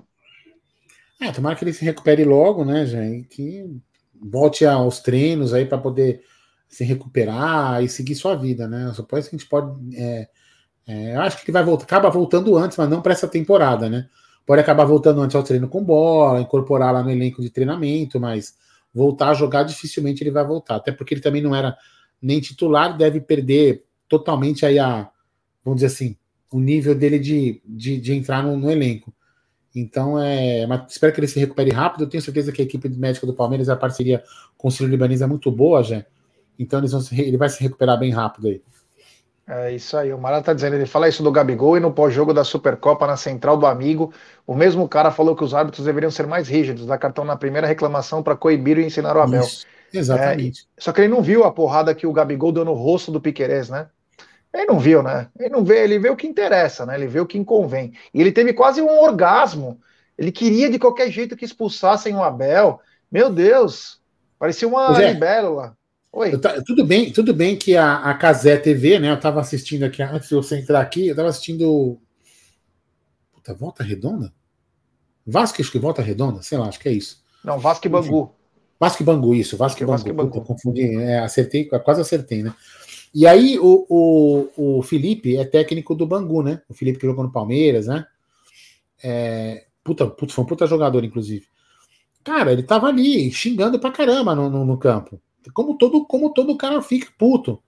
É, tomara que ele se recupere logo, né, gente? Que volte aos treinos aí para poder se recuperar e seguir sua vida, né? Só pode que a gente pode. É, é, eu acho que ele vai voltar, acaba voltando antes, mas não para essa temporada, né? Pode acabar voltando antes ao treino com bola, incorporar lá no elenco de treinamento, mas voltar a jogar dificilmente ele vai voltar, até porque ele também não era nem titular, deve perder totalmente aí a, vamos dizer assim, o nível dele de, de, de entrar no, no, elenco. Então, é, mas espero que ele se recupere rápido. Eu tenho certeza que a equipe médica do Palmeiras, a parceria com o Ciro Libanês é muito boa, já. Então eles vão se, ele vai se recuperar bem rápido aí. É isso aí, o Mara tá dizendo, ele fala isso do Gabigol e no pós-jogo da Supercopa na central do amigo, o mesmo cara falou que os árbitros deveriam ser mais rígidos, dar cartão na primeira reclamação para coibir e ensinar o Abel. Isso, exatamente. É, só que ele não viu a porrada que o Gabigol deu no rosto do Piquerez, né? Ele não viu, né? Ele não vê, ele vê o que interessa, né? Ele vê o que convém. E ele teve quase um orgasmo. Ele queria de qualquer jeito que expulsassem o Abel. Meu Deus, parecia uma libélula. Oi. tudo bem, tudo bem que a, a Casé TV, né? Eu estava assistindo aqui, antes de você entrar aqui, eu estava assistindo. Puta, Volta Redonda? Vasco, acho que Volta Redonda, sei lá, acho que é isso. Não, Vasco e Bangu. Enfim, Vasco e Bangu, isso, Vasco, e Bangu. Vasco e Bangu. Puta, confundi, é, acertei, quase acertei, né? E aí o, o, o Felipe é técnico do Bangu, né? O Felipe que jogou no Palmeiras, né? É, puta, puta, foi um puta jogador, inclusive. Cara, ele tava ali xingando pra caramba no, no, no campo. Como todo, como todo cara fica puto.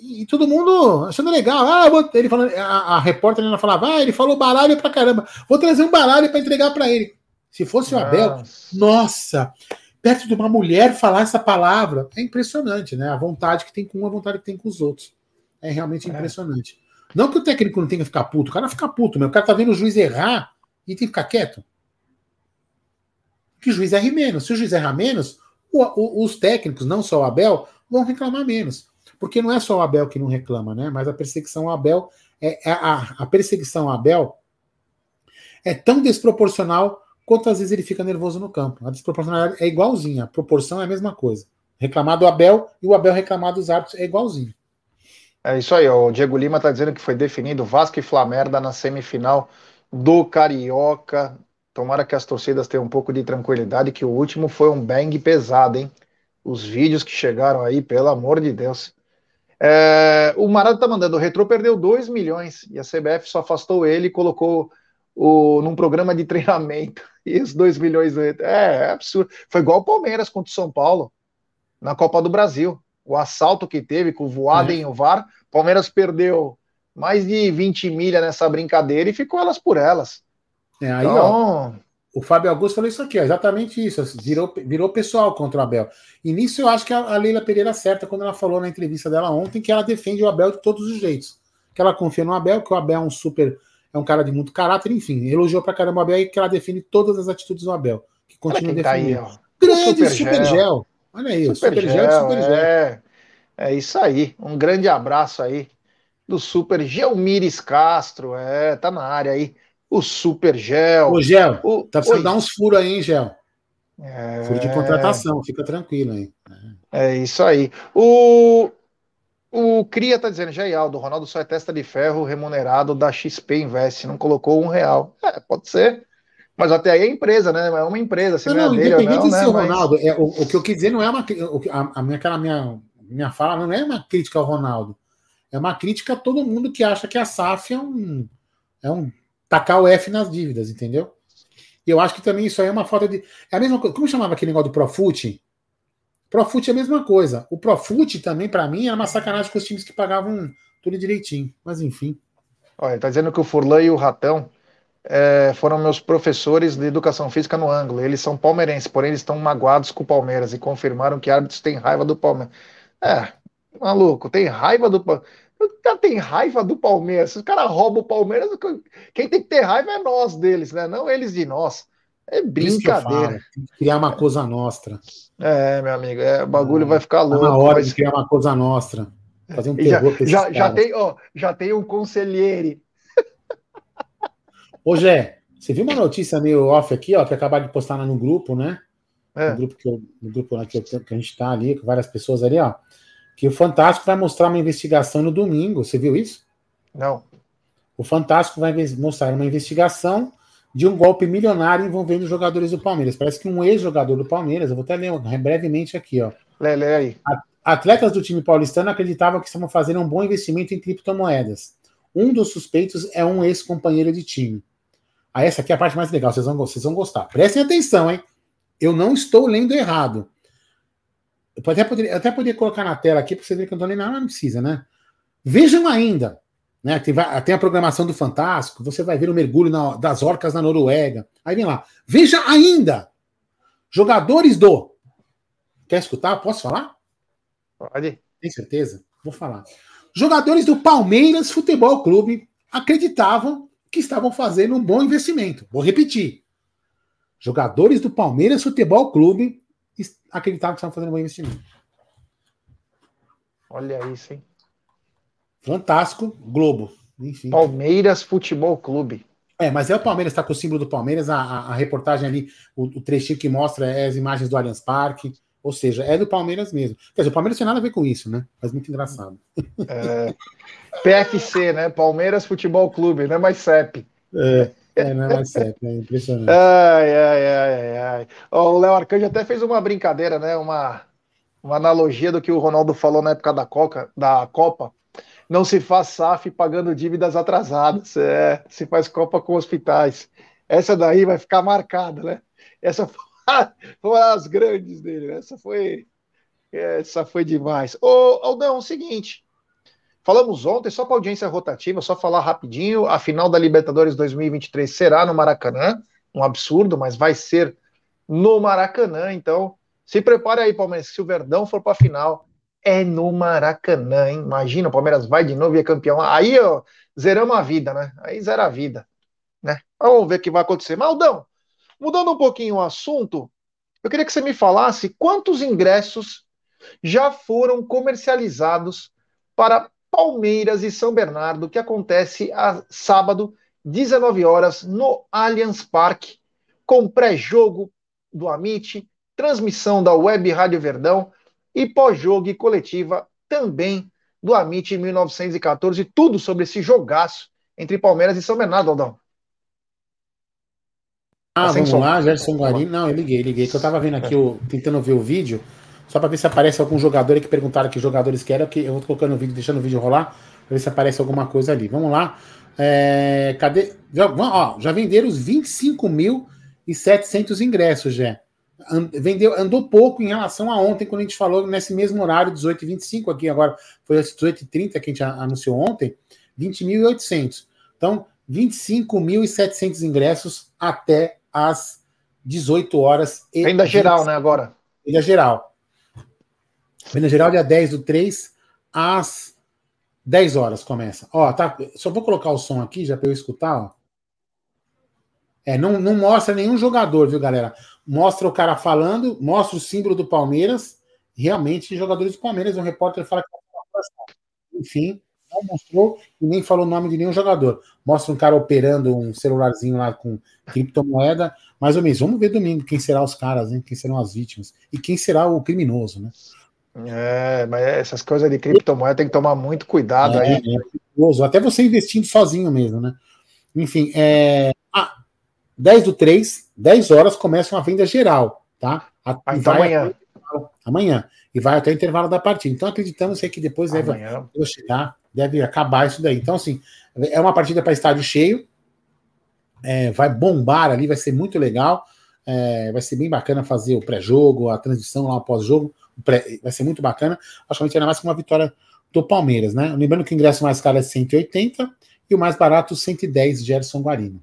E todo mundo achando legal. Ah, ele falando, a, a repórter ainda falava, ah, ele falou baralho pra caramba. Vou trazer um baralho para entregar para ele. Se fosse o Abel, nossa, perto de uma mulher falar essa palavra, é impressionante, né? A vontade que tem com um, a vontade que tem com os outros. É realmente é. impressionante. Não que o técnico não tenha que ficar puto, o cara fica puto, meu. O cara tá vendo o juiz errar e tem que ficar quieto. Que o juiz erre menos. Se o juiz errar menos, o, o, os técnicos, não só o Abel, vão reclamar menos. Porque não é só o Abel que não reclama, né? Mas a perseguição ao Abel é, é a, a perseguição ao Abel é tão desproporcional quanto às vezes ele fica nervoso no campo. A desproporcionalidade é igualzinha, a proporção é a mesma coisa. Reclamar do Abel e o Abel reclamar dos árbitros é igualzinho. É isso aí, o Diego Lima está dizendo que foi definido Vasco e Flamengo na semifinal do Carioca. Tomara que as torcidas tenham um pouco de tranquilidade, que o último foi um bang pesado, hein? Os vídeos que chegaram aí, pelo amor de Deus. É, o Marado tá mandando, o Retro perdeu 2 milhões e a CBF só afastou ele e colocou o, num programa de treinamento. E os 2 milhões. É, é absurdo. Foi igual o Palmeiras contra o São Paulo na Copa do Brasil. O assalto que teve com o voado uhum. em o VAR, Palmeiras perdeu mais de 20 milhas nessa brincadeira e ficou elas por elas. É, aí, então... ó, o Fábio Augusto falou isso aqui, ó, exatamente isso. Virou, virou pessoal contra o Abel. E nisso eu acho que a, a Leila Pereira acerta quando ela falou na entrevista dela ontem que ela defende o Abel de todos os jeitos. Que ela confia no Abel, que o Abel é um super. É um cara de muito caráter, enfim. Elogiou pra caramba o Abel e que ela defende todas as atitudes do Abel. Que continua defendendo. Tá aí, Grande super, super gel. Olha aí, super, super gel, gel super. É, é isso aí. Um grande abraço aí do Super Gelmires Castro. É, tá na área aí o Super Gel. Ô, Gel, o... tá precisando Oi. dar uns furos aí, hein, Gel? É... Furo de contratação, fica tranquilo aí. É isso aí. O, o Cria tá dizendo, Aldo, Ronaldo só é testa de ferro remunerado da XP Invest, não colocou um real. É, pode ser. Mas até aí é empresa, né? É uma empresa, se não, não, é dele ou não, né? Mas... Ronaldo, é, o, o, que eu quis dizer não é uma. A, a minha, aquela minha, minha fala não é uma crítica ao Ronaldo. É uma crítica a todo mundo que acha que a SAF é um, é um tacar o F nas dívidas, entendeu? E eu acho que também isso aí é uma falta de. É a mesma coisa. Como chamava aquele negócio do Profute? Profute é a mesma coisa. O Profute também, para mim, era uma sacanagem com os times que pagavam tudo direitinho. Mas enfim. Olha, tá dizendo que o Furlan e o Ratão é, foram meus professores de educação física no ângulo. Eles são palmeirenses, porém eles estão magoados com o Palmeiras e confirmaram que árbitros têm raiva do Palmeiras. É, maluco, tem raiva do Palmeiras. O cara tem raiva do Palmeiras. Se os caras roubam o Palmeiras, quem tem que ter raiva é nós deles, né? Não eles de nós. É brincadeira. criar uma coisa nossa. É, meu amigo, é, o bagulho é, vai ficar louco. Tá na hora mas... de criar uma coisa nossa. Fazer um terror já, já, já, tem, ó, já tem um conselheiro. Ô, Gé, você viu uma notícia meio off aqui, ó, que acabaram de postar no grupo, né? É. No grupo, que, eu, no grupo que, que a gente tá ali, com várias pessoas ali, ó que o Fantástico vai mostrar uma investigação no domingo. Você viu isso? Não. O Fantástico vai mostrar uma investigação de um golpe milionário envolvendo jogadores do Palmeiras. Parece que um ex-jogador do Palmeiras, eu vou até ler brevemente aqui, ó. Lê, lê aí. Atletas do time paulistano acreditavam que estavam fazendo um bom investimento em criptomoedas. Um dos suspeitos é um ex-companheiro de time. Ah, essa aqui é a parte mais legal, vocês vão, vocês vão gostar. Prestem atenção, hein? Eu não estou lendo errado. Eu até poderia, até poderia colocar na tela aqui para você ver que eu não estou nem nada, não precisa, né? Vejam ainda, né? Tem, tem, a programação do Fantástico, você vai ver o mergulho na, das orcas na Noruega. Aí vem lá. Veja ainda! Jogadores do. Quer escutar? Posso falar? Pode. Tem certeza? Vou falar. Jogadores do Palmeiras Futebol Clube acreditavam que estavam fazendo um bom investimento. Vou repetir. Jogadores do Palmeiras Futebol Clube acreditavam que estavam fazendo um bom investimento. Olha isso, hein? Fantástico, Globo. Enfim. Palmeiras Futebol Clube. É, mas é o Palmeiras, está com o símbolo do Palmeiras, a, a, a reportagem ali, o, o, trechinho que mostra é as imagens do Allianz Parque, ou seja, é do Palmeiras mesmo. Quer dizer, o Palmeiras tem nada a ver com isso, né? Mas muito engraçado. É, PFC, né? Palmeiras Futebol Clube, não é mais CEP. É. É, não é mais certo, é impressionante. Ai, ai, ai, ai. O Léo Arcanjo até fez uma brincadeira, né? Uma, uma analogia do que o Ronaldo falou na época da, Coca, da Copa. Não se faz SAF pagando dívidas atrasadas, é, se faz Copa com hospitais. Essa daí vai ficar marcada, né? Essa foi, uma das grandes dele, né? Essa foi, essa foi demais. Ô, Aldão, é o seguinte, Falamos ontem, só para audiência rotativa, só falar rapidinho, a final da Libertadores 2023 será no Maracanã, um absurdo, mas vai ser no Maracanã, então se prepare aí, Palmeiras, se o Verdão for para a final, é no Maracanã, hein? Imagina, o Palmeiras vai de novo e é campeão. Aí, ó, zeramos a vida, né? Aí zera a vida, né? Vamos ver o que vai acontecer. Maldão, mudando um pouquinho o assunto, Eu queria que você me falasse quantos ingressos já foram comercializados para Palmeiras e São Bernardo, que acontece a sábado, 19 horas, no Allianz Parque, com pré-jogo do Amit, transmissão da Web Rádio Verdão e pós-jogo e coletiva também do Amit em 1914. Tudo sobre esse jogaço entre Palmeiras e São Bernardo, Aldão. Ah, tá vamos lá, Gerson Guarini. Não, eu liguei, liguei, que eu tava vendo aqui, o, tentando ver o vídeo, só para ver se aparece algum jogador que perguntaram que jogadores querem, que eu vou colocando o vídeo, deixando o vídeo rolar, pra ver se aparece alguma coisa ali. Vamos lá. É, cadê? Já, ó, já venderam os 25.700 ingressos, Vendeu, andou pouco em relação a ontem, quando a gente falou nesse mesmo horário, 18h25, aqui agora foi às 18h30 que a gente anunciou ontem, 20.800. Então, 25.700 ingressos até às 18 horas. E Venda geral, né, agora? Venda geral. Venda geral, dia 10 do 3, às 10 horas começa. Ó, tá, só vou colocar o som aqui, já para eu escutar, ó. É, não, não mostra nenhum jogador, viu, galera? Mostra o cara falando, mostra o símbolo do Palmeiras. Realmente, jogadores do Palmeiras, um repórter fala que. É Enfim, não mostrou e nem falou o nome de nenhum jogador. Mostra um cara operando um celularzinho lá com criptomoeda, mais ou menos. Vamos ver domingo quem serão os caras, hein? quem serão as vítimas e quem será o criminoso, né? É, mas essas coisas de criptomoeda tem que tomar muito cuidado é, aí. É Até você investindo sozinho mesmo, né? Enfim, é. Ah, 10 do 3, 10 horas começa uma venda geral, tá? A, amanhã. Amanhã. E vai até o intervalo da partida. Então acreditamos que depois deve chegar deve acabar isso daí. Então, assim, é uma partida para estádio cheio, é, vai bombar ali, vai ser muito legal, é, vai ser bem bacana fazer o pré-jogo, a transição lá após jogo, vai ser muito bacana, acho que ainda mais com uma vitória do Palmeiras, né? Lembrando que o ingresso mais caro é 180 e o mais barato 110 Gerson Guarino.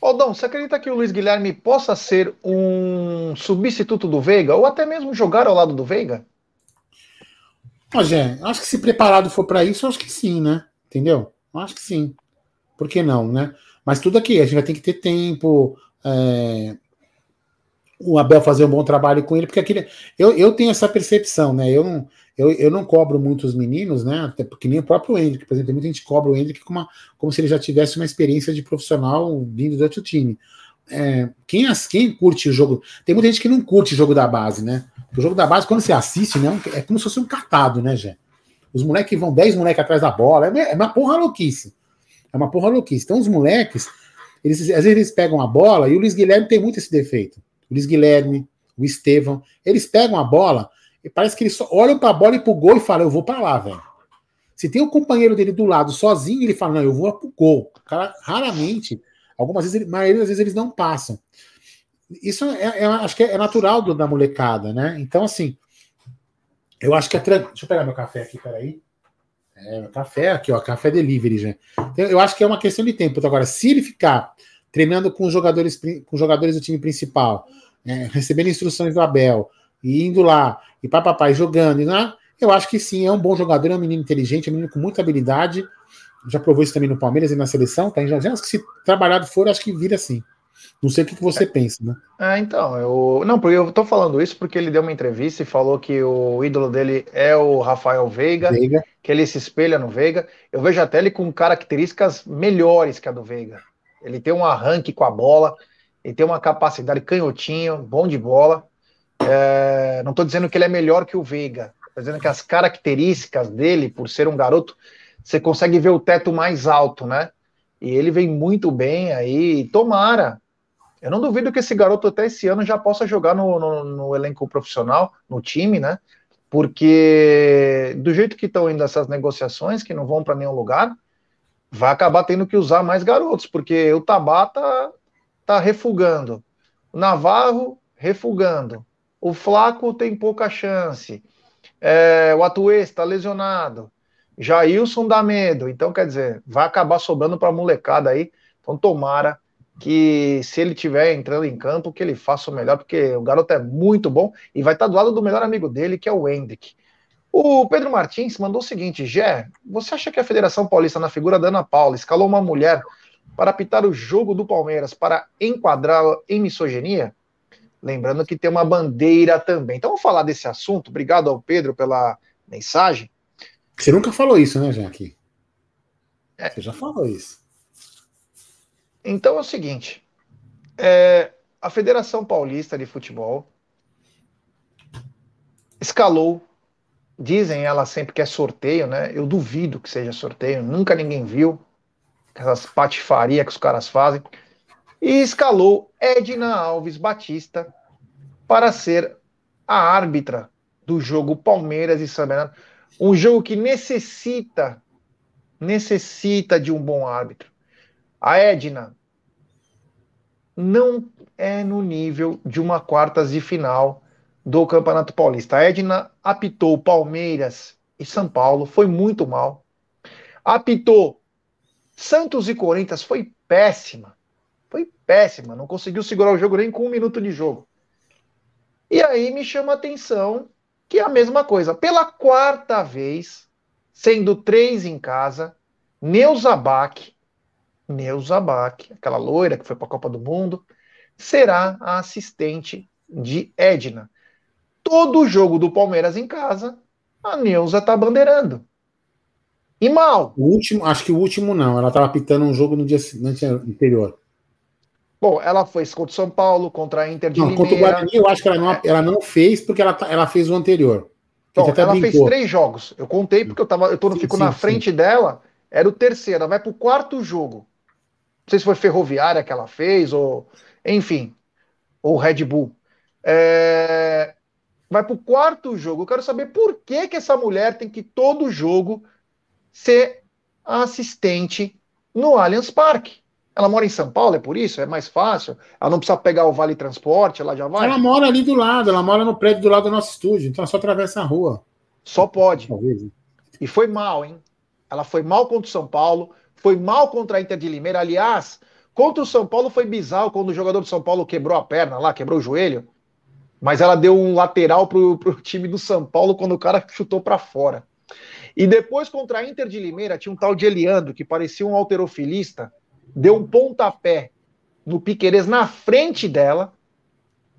Aldão, você acredita que o Luiz Guilherme possa ser um substituto do Veiga ou até mesmo jogar ao lado do Veiga? Rogé, acho que se preparado for para isso, acho que sim, né? Entendeu? Acho que sim. Por que não, né? Mas tudo aqui, a gente vai ter que ter tempo. É... O Abel fazer um bom trabalho com ele, porque aquele. Eu, eu tenho essa percepção, né? Eu não, eu, eu não cobro muito os meninos, né? Até porque nem o próprio Hendrick, por exemplo, muita gente cobra o Hendrick como, uma, como se ele já tivesse uma experiência de profissional vindo do outro time. É, quem, quem curte o jogo. Tem muita gente que não curte o jogo da base, né? O jogo da base, quando você assiste, né, é como se fosse um catado, né, Jé? Os moleques vão 10 moleques atrás da bola, é uma porra louquice. É uma porra louquice. Então, os moleques, eles, às vezes eles pegam a bola, e o Luiz Guilherme tem muito esse defeito. O Luiz Guilherme, o Estevão, eles pegam a bola parece que eles só olham para a bola e pro gol e falam, eu vou para lá, velho. Se tem o um companheiro dele do lado sozinho, ele fala, não, eu vou pro gol. O cara, raramente, algumas vezes, maioria das vezes eles não passam isso é, é, acho que é natural do, da molecada, né? Então, assim, eu acho que é. Deixa eu pegar meu café aqui, peraí. É, meu café aqui, ó, café delivery, já. Então, eu acho que é uma questão de tempo. Então, agora, se ele ficar treinando com os jogadores, com jogadores do time principal, é, recebendo instruções do Abel, e indo lá, e papai jogando, e lá, eu acho que sim, é um bom jogador, é um menino inteligente, é um menino com muita habilidade. Já provou isso também no Palmeiras e na seleção, tá? Já, já se trabalhado for, acho que vira assim. Não sei o que, você pensa, né? É, então, eu. Não, porque eu tô falando isso porque ele deu uma entrevista e falou que o ídolo dele é o Rafael Veiga, Veiga, que ele se espelha no Veiga. Eu vejo até ele com características melhores que a do Veiga. Ele tem um arranque com a bola, ele tem uma capacidade canhotinho, bom de bola. É, não estou dizendo que ele é melhor que o Veiga, estou dizendo que as características dele, por ser um garoto, você consegue ver o teto mais alto, né? E ele vem muito bem aí. Tomara. Eu não duvido que esse garoto até esse ano já possa jogar no, no, no elenco profissional, no time, né? Porque do jeito que estão indo essas negociações, que não vão para nenhum lugar, vai acabar tendo que usar mais garotos, porque o Tabata tá refugando. O Navarro refugando. O Flaco tem pouca chance. É, o Atuê está lesionado. Jailson dá medo. Então, quer dizer, vai acabar sobrando para a molecada aí. Então, tomara que se ele tiver entrando em campo, que ele faça o melhor, porque o garoto é muito bom e vai estar do lado do melhor amigo dele, que é o Hendrick. O Pedro Martins mandou o seguinte: Gé, você acha que a Federação Paulista, na figura da Ana Paula, escalou uma mulher para apitar o jogo do Palmeiras para enquadrá-la em misoginia? Lembrando que tem uma bandeira também. Então vamos falar desse assunto. Obrigado ao Pedro pela mensagem. Você nunca falou isso, né, Jaque? É. Você já falou isso. Então é o seguinte: é, a Federação Paulista de Futebol escalou. Dizem ela sempre que é sorteio, né? Eu duvido que seja sorteio, nunca ninguém viu essas patifarias que os caras fazem. E escalou Edna Alves Batista para ser a árbitra do jogo Palmeiras e São Bernardo. Um jogo que necessita, necessita de um bom árbitro. A Edna não é no nível de uma quartas de final do Campeonato Paulista. A Edna apitou Palmeiras e São Paulo, foi muito mal. Apitou Santos e Corinthians, foi péssima. Péssima, não conseguiu segurar o jogo nem com um minuto de jogo. E aí me chama a atenção que é a mesma coisa. Pela quarta vez, sendo três em casa, Neuza Bach, Neuza Bach, aquela loira que foi para a Copa do Mundo, será a assistente de Edna todo jogo do Palmeiras em casa, a Neuza tá bandeirando. E mal. O último, acho que o último não. Ela estava pitando um jogo no dia anterior. Bom, ela foi contra o São Paulo, contra a Inter de não, Limeira. Contra o Guarani, eu acho que ela não, ela não fez porque ela, tá, ela fez o anterior. Bom, ela brincou. fez três jogos. Eu contei porque eu tava, eu tô, sim, fico sim, na frente sim. dela. Era o terceiro. Ela vai pro quarto jogo. Não sei se foi Ferroviária que ela fez ou, enfim, ou Red Bull. É vai para o quarto jogo. Eu quero saber por que, que essa mulher tem que todo jogo ser assistente no Allianz Parque. Ela mora em São Paulo, é por isso? É mais fácil? Ela não precisa pegar o Vale Transporte, ela já vai? Ela mora ali do lado, ela mora no prédio do lado do nosso estúdio, então ela só atravessa a rua. Só pode. Talvez. E foi mal, hein? Ela foi mal contra o São Paulo, foi mal contra a Inter de Limeira. Aliás, contra o São Paulo foi bizarro quando o jogador do São Paulo quebrou a perna lá, quebrou o joelho mas ela deu um lateral pro, pro time do São Paulo quando o cara chutou para fora. E depois contra a Inter de Limeira tinha um tal de Eliandro que parecia um alterofilista, deu um pontapé no Piqueires na frente dela.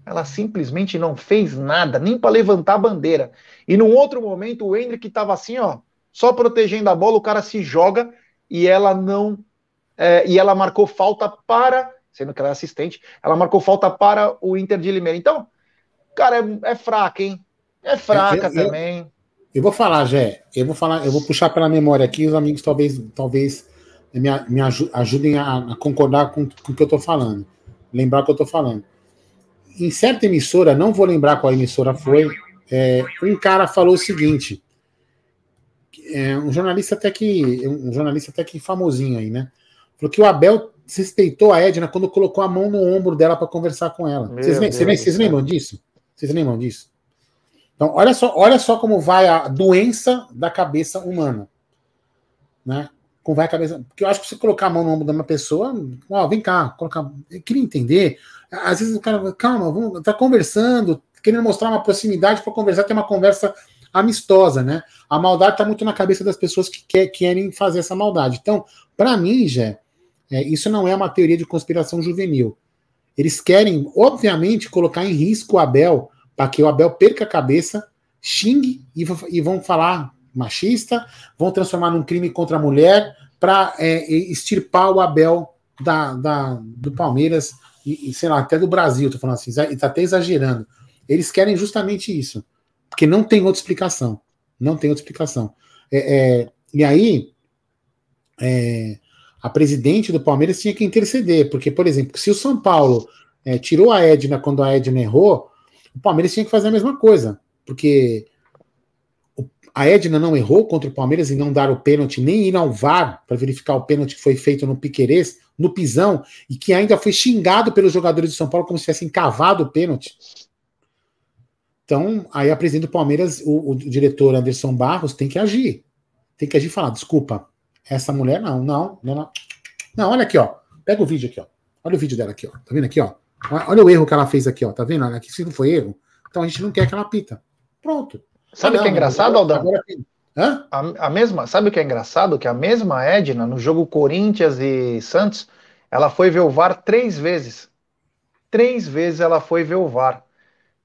Ela simplesmente não fez nada, nem para levantar a bandeira. E num outro momento o Hendrick estava assim, ó, só protegendo a bola, o cara se joga e ela não é, e ela marcou falta para, sendo que ela é assistente, ela marcou falta para o Inter de Limeira. Então, Cara, é, é fraca, hein? É fraca eu, eu, também. Eu, eu, vou falar, Jé. Eu vou falar, eu vou puxar pela memória aqui, os amigos talvez, talvez me, me ajudem a, a concordar com, com o que eu tô falando. Lembrar o que eu tô falando. Em certa emissora, não vou lembrar qual emissora foi, é, um cara falou o seguinte. É, um jornalista até que. Um jornalista até que famosinho aí, né? Falou que o Abel respeitou a Edna quando colocou a mão no ombro dela para conversar com ela. Vocês, vocês lembram disso? Vocês lembram disso? Então, olha só, olha só como vai a doença da cabeça humana. Né? Como vai a cabeça. Porque eu acho que você colocar a mão no ombro de uma pessoa, ó, vem cá, colocar. Eu queria entender. Às vezes o cara, calma, vamos, tá conversando, querendo mostrar uma proximidade para conversar, ter uma conversa amistosa, né? A maldade está muito na cabeça das pessoas que quer, querem fazer essa maldade. Então, para mim, já, é, isso não é uma teoria de conspiração juvenil. Eles querem, obviamente, colocar em risco o Abel, para que o Abel perca a cabeça, xingue e, e vão falar machista, vão transformar num crime contra a mulher para é, extirpar o Abel da, da, do Palmeiras e, e, sei lá, até do Brasil, tô falando assim, está até exagerando. Eles querem justamente isso, porque não tem outra explicação. Não tem outra explicação. É, é, e aí, é, a presidente do Palmeiras tinha que interceder, porque, por exemplo, se o São Paulo é, tirou a Edna quando a Edna errou, o Palmeiras tinha que fazer a mesma coisa, porque a Edna não errou contra o Palmeiras e não dar o pênalti, nem ir ao VAR para verificar o pênalti que foi feito no Piquerez, no pisão, e que ainda foi xingado pelos jogadores de São Paulo como se tivessem cavado o pênalti. Então, aí a presidente do Palmeiras, o, o diretor Anderson Barros, tem que agir. Tem que agir e falar: desculpa, essa mulher não, não, não, não. Não, olha aqui, ó. Pega o vídeo aqui, ó. Olha o vídeo dela aqui, ó. Tá vendo aqui, ó? Olha o erro que ela fez aqui, ó. Tá vendo? Aqui se não foi erro. Então a gente não quer que ela pita. Pronto. Sabe o que é engraçado, Aldão? Hã? A, a, mesma, sabe o que é engraçado? Que a mesma Edna, no jogo Corinthians e Santos, ela foi ver o VAR três vezes. três vezes ela foi ver o VAR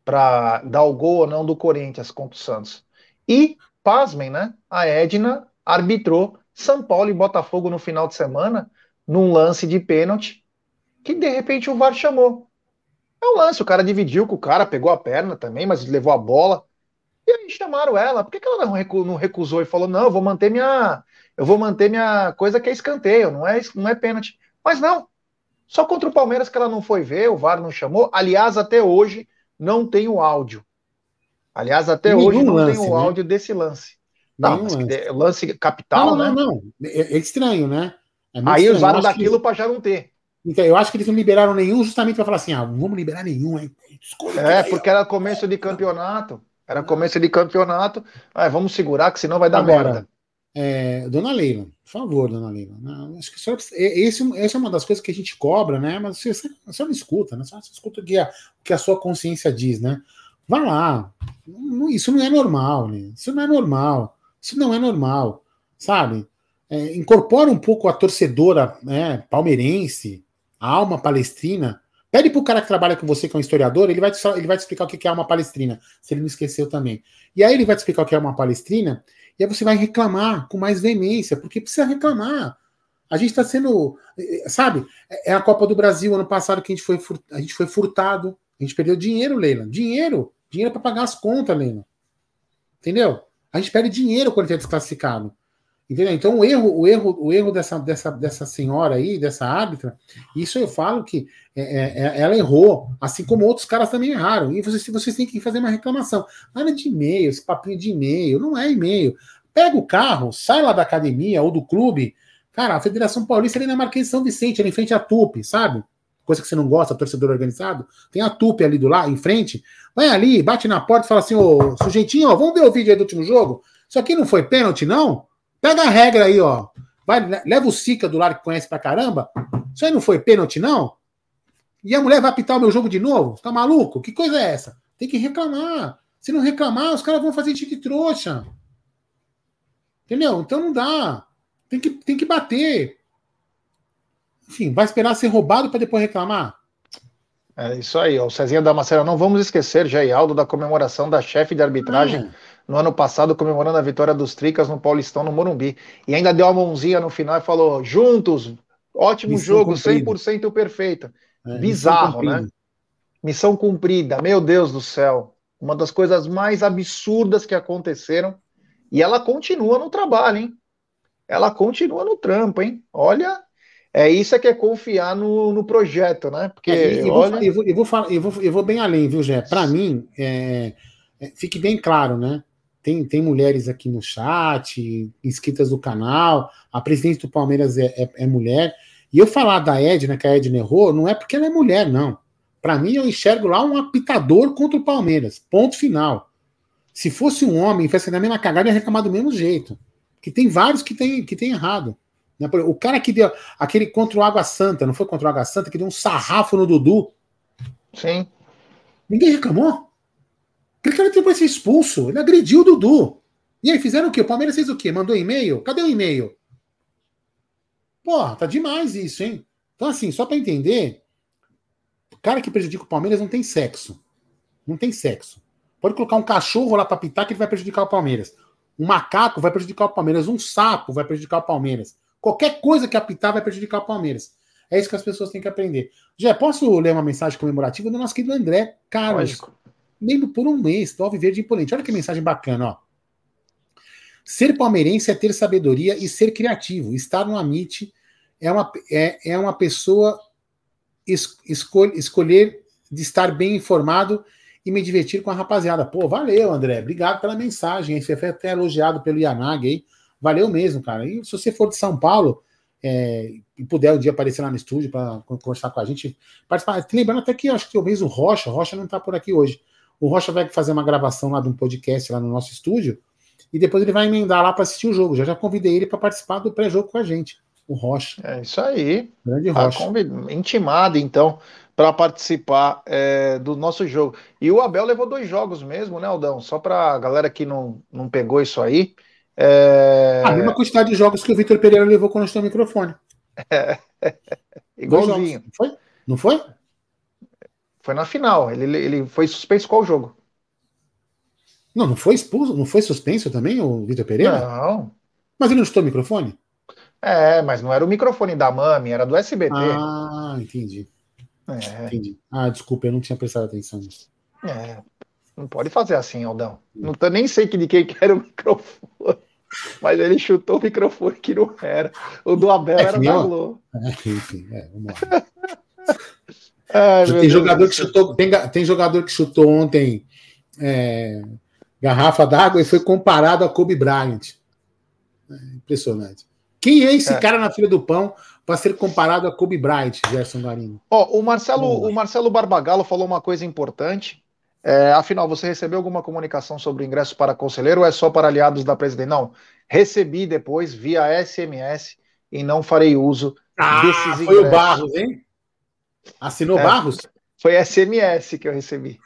para dar o gol ou não do Corinthians contra o Santos. E, pasmem, né? A Edna arbitrou São Paulo e Botafogo no final de semana num lance de pênalti que de repente o VAR chamou. É um lance, o cara dividiu com o cara, pegou a perna também, mas levou a bola. E aí chamaram ela. Por que, que ela não recusou e falou: não, eu vou manter minha. Eu vou manter minha coisa que é escanteio, não é, não é pênalti. Mas não. Só contra o Palmeiras que ela não foi ver, o VAR não chamou. Aliás, até hoje não tem o áudio. Aliás, até Nenhum hoje não lance, tem o né? áudio desse lance. Não, lance. lance capital, não, não, né? Não, não, é, é estranho, né? É aí estranho. usaram daquilo que... para já não ter. Então, eu acho que eles não liberaram nenhum justamente para falar assim, ah, vamos liberar nenhum, hein? é, porque era começo de campeonato. Era começo de campeonato. Ah, vamos segurar, que senão vai dar Agora, merda. É, dona Leila, por favor, dona Leila. Não, acho que só, é, esse, essa é uma das coisas que a gente cobra, né? Mas você, você não escuta, né? Você escuta o que, a, o que a sua consciência diz, né? Vá lá. Isso não é normal, né? Isso não é normal. Isso não é normal, sabe? É, incorpora um pouco a torcedora né, palmeirense, a alma palestrina. Pede pro cara que trabalha com você, que é um historiador, ele vai te, ele vai te explicar o que é alma palestrina, se ele não esqueceu também. E aí ele vai te explicar o que é uma palestrina, e aí você vai reclamar com mais veemência, porque precisa reclamar. A gente está sendo. Sabe? É a Copa do Brasil ano passado que a gente foi, a gente foi furtado. A gente perdeu dinheiro, Leila. Dinheiro. Dinheiro para pagar as contas, Leila. Entendeu? A gente perde dinheiro quando é desclassificado. Entendeu? Então o erro, o erro, o erro dessa, dessa, dessa senhora aí, dessa árbitra, isso eu falo que é, é, é, ela errou, assim como outros caras também erraram. E vocês, vocês têm que fazer uma reclamação. Nada de e-mail, esse papinho de e-mail, não é e-mail. Pega o carro, sai lá da academia ou do clube. Cara, a Federação Paulista ali na Marquês de São Vicente, ali em frente à TUP, sabe? Coisa que você não gosta, torcedor organizado. Tem a TUP ali do lado, em frente. Vai ali, bate na porta e fala assim: ô sujeitinho, ó, vamos ver o vídeo aí do último jogo? Isso aqui não foi pênalti, não? Pega a regra aí, ó. Vai, leva o Sica do lado que conhece pra caramba. Isso aí não foi pênalti, não? E a mulher vai apitar o meu jogo de novo? Tá maluco? Que coisa é essa? Tem que reclamar. Se não reclamar, os caras vão fazer de trouxa. Entendeu? Então não dá. Tem que, tem que bater. Enfim, vai esperar ser roubado para depois reclamar? É isso aí, ó. O Cezinha Damasceno, não vamos esquecer, Jair Aldo, da comemoração da chefe de arbitragem. Ah no ano passado, comemorando a vitória dos Tricas no Paulistão, no Morumbi. E ainda deu uma mãozinha no final e falou: juntos, ótimo missão jogo, cumprida. 100% perfeito. É, Bizarro, missão né? Missão cumprida, meu Deus do céu. Uma das coisas mais absurdas que aconteceram. E ela continua no trabalho, hein? Ela continua no trampo, hein? Olha, é isso é que é confiar no, no projeto, né? Porque, é, eu, olha... vou, eu, vou, eu, vou falar, eu, vou, eu vou bem além, viu, Jé? Para mim, é, é, fique bem claro, né? Tem, tem mulheres aqui no chat, inscritas do canal. A presidente do Palmeiras é, é, é mulher. E eu falar da Edna, que a Edna errou, não é porque ela é mulher, não. Para mim, eu enxergo lá um apitador contra o Palmeiras. Ponto final. Se fosse um homem, fosse na mesma cagada, ia reclamar do mesmo jeito. Que tem vários que tem, que tem errado. Né? O cara que deu aquele contra o Água Santa, não foi contra o Água Santa, que deu um sarrafo no Dudu. Sim. Ninguém reclamou? Aquele cara depois ser expulso. Ele agrediu o Dudu. E aí, fizeram o quê? O Palmeiras fez o quê? Mandou e-mail? Cadê o e-mail? Porra, tá demais isso, hein? Então, assim, só para entender, o cara que prejudica o Palmeiras não tem sexo. Não tem sexo. Pode colocar um cachorro lá pra pitar que ele vai prejudicar o Palmeiras. Um macaco vai prejudicar o Palmeiras. Um sapo vai prejudicar o Palmeiras. Qualquer coisa que apitar vai prejudicar o Palmeiras. É isso que as pessoas têm que aprender. Já posso ler uma mensagem comemorativa do nosso querido André Carlos. Lógico membro por um mês do Alviverde Imponente. Olha que mensagem bacana, ó. Ser palmeirense é ter sabedoria e ser criativo. Estar no Amit é uma, é, é uma pessoa es, escol, escolher de estar bem informado e me divertir com a rapaziada. Pô, valeu, André. Obrigado pela mensagem. Você foi até elogiado pelo Yanag aí. Valeu mesmo, cara. E se você for de São Paulo é, e puder um dia aparecer lá no estúdio para conversar com a gente, participar. Lembrando até que acho que talvez o Rocha, Rocha não está por aqui hoje. O Rocha vai fazer uma gravação lá de um podcast lá no nosso estúdio e depois ele vai emendar lá para assistir o jogo. Já já convidei ele para participar do pré-jogo com a gente, o Rocha. É isso aí. Grande tá Rocha. Tá intimado, então, para participar é, do nosso jogo. E o Abel levou dois jogos mesmo, né, Aldão? Só para a galera que não, não pegou isso aí. É... A mesma quantidade de jogos que o Vitor Pereira levou quando estou no microfone. É. Igualzinho. Não foi? Não foi? Foi na final. Ele, ele foi suspenso qual jogo? Não, não foi expulso, não foi suspenso também o Vitor Pereira? Não. Mas ele não chutou o microfone? É, mas não era o microfone da Mami, era do SBT. Ah, entendi. É. Entendi. Ah, desculpa, eu não tinha prestado atenção nisso. É. Não pode fazer assim, Aldão. Não tô, nem sei que de quem que era o microfone. Mas ele chutou o microfone que não era. O do Abel é era da Globo. É, enfim, é, vamos lá. tem, jogador que chutou, tem, tem jogador que chutou ontem é, garrafa d'água e foi comparado a Kobe Bryant. É impressionante. Quem é esse é. cara na fila do pão para ser comparado a Kobe Bryant, Gerson Garino? Ó, o Marcelo, o Marcelo Barbagallo falou uma coisa importante. É, afinal, você recebeu alguma comunicação sobre o ingresso para conselheiro ou é só para aliados da presidente? Não, recebi depois via SMS e não farei uso ah, desses ingressos. Foi o Barros, hein? Assinou é, Barros? Foi SMS que eu recebi.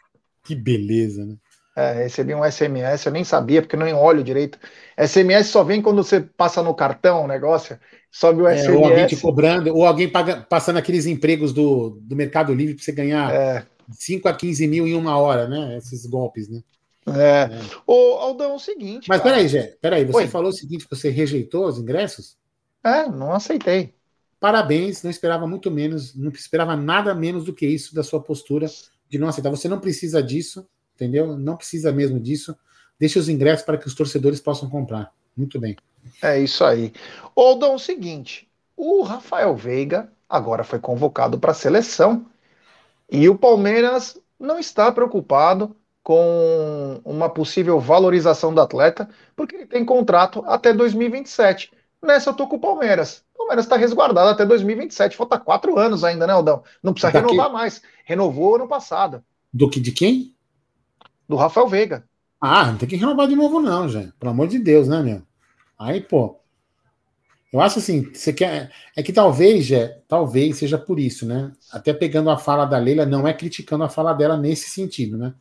Que beleza, né? É, recebi um SMS, eu nem sabia, porque não olho direito. SMS só vem quando você passa no cartão o negócio, sobe o é, SMS. Ou alguém te cobrando, ou alguém paga, passando aqueles empregos do, do Mercado Livre para você ganhar é. 5 a 15 mil em uma hora, né? Esses golpes, né? É. é. Ô, Aldão, é o seguinte. Mas cara. peraí, Gé, peraí, você Oi. falou o seguinte: você rejeitou os ingressos? É, não aceitei. Parabéns, não esperava muito menos, não esperava nada menos do que isso da sua postura de não aceitar. Você não precisa disso entendeu? Não precisa mesmo disso. Deixe os ingressos para que os torcedores possam comprar. Muito bem. É isso aí. Oldão, é o seguinte: o Rafael Veiga agora foi convocado para a seleção e o Palmeiras não está preocupado com uma possível valorização do atleta, porque ele tem contrato até 2027. Nessa eu tô com o Palmeiras. Palmeiras está resguardado até 2027. Falta quatro anos ainda, né, Aldão? Não precisa Daqui... renovar mais. Renovou ano passado. Do que de quem? do Rafael Veiga. Ah, não tem que renovar de novo, não, gente. Pelo amor de Deus, né, meu? Aí, pô. Eu acho assim, você quer. É que talvez, já, talvez seja por isso, né? Até pegando a fala da Leila, não é criticando a fala dela nesse sentido, né?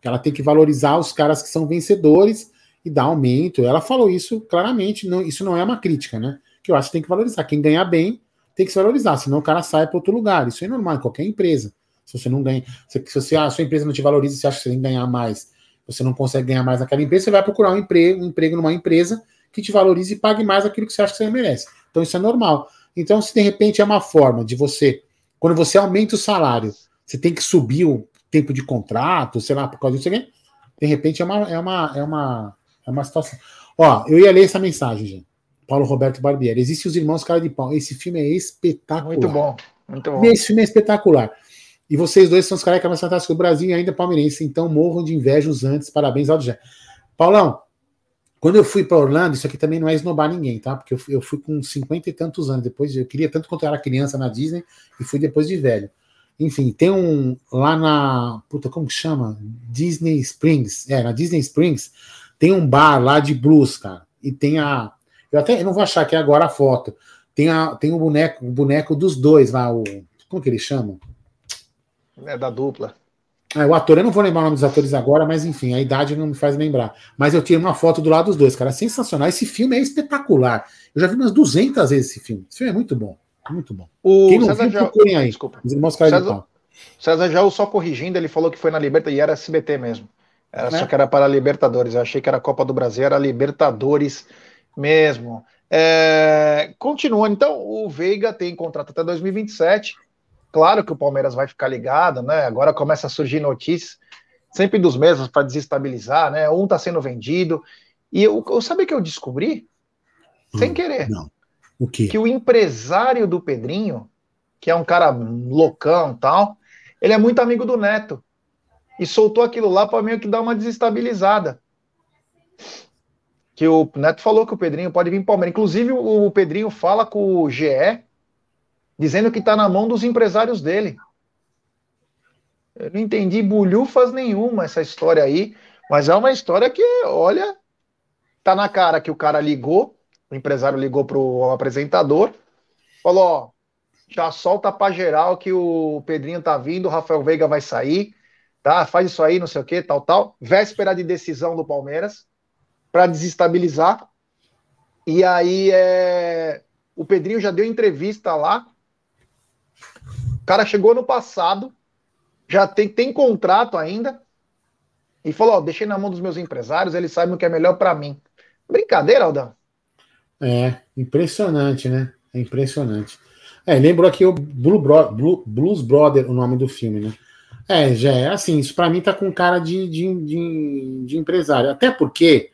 Que ela tem que valorizar os caras que são vencedores e dar aumento. Ela falou isso claramente, não, isso não é uma crítica, né? Que eu acho que tem que valorizar. Quem ganhar bem tem que se valorizar, senão o cara sai para outro lugar. Isso é normal em qualquer empresa. Se você não ganha, se, você, a sua empresa não te valoriza, você acha que você tem que ganhar mais, você não consegue ganhar mais naquela empresa, você vai procurar um emprego, um emprego numa empresa que te valorize e pague mais aquilo que você acha que você merece. Então isso é normal. Então, se de repente é uma forma de você, quando você aumenta o salário, você tem que subir o tempo de contrato, sei lá, por causa disso, de repente é uma, é uma, é uma, é uma situação. Ó, eu ia ler essa mensagem, gente. Paulo Roberto Barbieri. Existem os Irmãos Cara de Pau. Esse filme é espetacular. Muito bom. Muito bom. Esse filme é espetacular. E vocês dois são os carecas mais fantásticos do Brasil e ainda palmeirense, então morram de inveja os antes. Parabéns ao Jé. Paulão, quando eu fui para Orlando, isso aqui também não é esnobar ninguém, tá? Porque eu fui, eu fui com cinquenta e tantos anos. Depois eu queria tanto quanto eu era criança na Disney e fui depois de velho. Enfim, tem um lá na. Puta, como que chama? Disney Springs. É, na Disney Springs tem um bar lá de blues, cara. E tem a. Eu até eu não vou achar aqui agora a foto. Tem, a, tem o boneco, o boneco dos dois lá, o. Como que eles chamam? É da dupla. É, o ator, eu não vou lembrar o nome dos atores agora, mas enfim, a idade não me faz lembrar. Mas eu tirei uma foto do lado dos dois, cara. Sensacional. Esse filme é espetacular. Eu já vi umas 200 vezes esse filme. Esse filme é muito bom. Muito bom. O Quem não César viu, já... procurem aí. Desculpa. Os irmãos César... de pau. César já só corrigindo, ele falou que foi na Libertadores e era SBT mesmo. Era, é. Só que era para a Libertadores. Eu achei que era Copa do Brasil, era Libertadores mesmo. É... Continuando, então, o Veiga tem contrato até 2027. Claro que o Palmeiras vai ficar ligado, né? Agora começa a surgir notícias, sempre dos mesmos para desestabilizar, né? Um está sendo vendido. E eu, eu sabe que eu descobri? Hum, sem querer. Não. O quê? Que o empresário do Pedrinho, que é um cara loucão tal, ele é muito amigo do Neto. E soltou aquilo lá para meio que dar uma desestabilizada. Que o Neto falou que o Pedrinho pode vir para o Palmeiras. Inclusive, o Pedrinho fala com o GE dizendo que está na mão dos empresários dele. Eu não entendi bulhufas nenhuma essa história aí, mas é uma história que, olha, tá na cara que o cara ligou, o empresário ligou pro apresentador, falou, ó, já solta pra geral que o Pedrinho tá vindo, o Rafael Veiga vai sair, tá? Faz isso aí, não sei o que, tal, tal. Véspera de decisão do Palmeiras, para desestabilizar. E aí é... o Pedrinho já deu entrevista lá, o cara chegou no passado já tem, tem contrato ainda, e falou: Ó, deixei na mão dos meus empresários, eles sabem o que é melhor para mim. Brincadeira, Aldão. É, impressionante, né? É impressionante. É, lembrou aqui o Blue Bro, Blue, Blues Brother, o nome do filme, né? É, já é assim, isso para mim tá com cara de, de, de, de empresário. Até porque,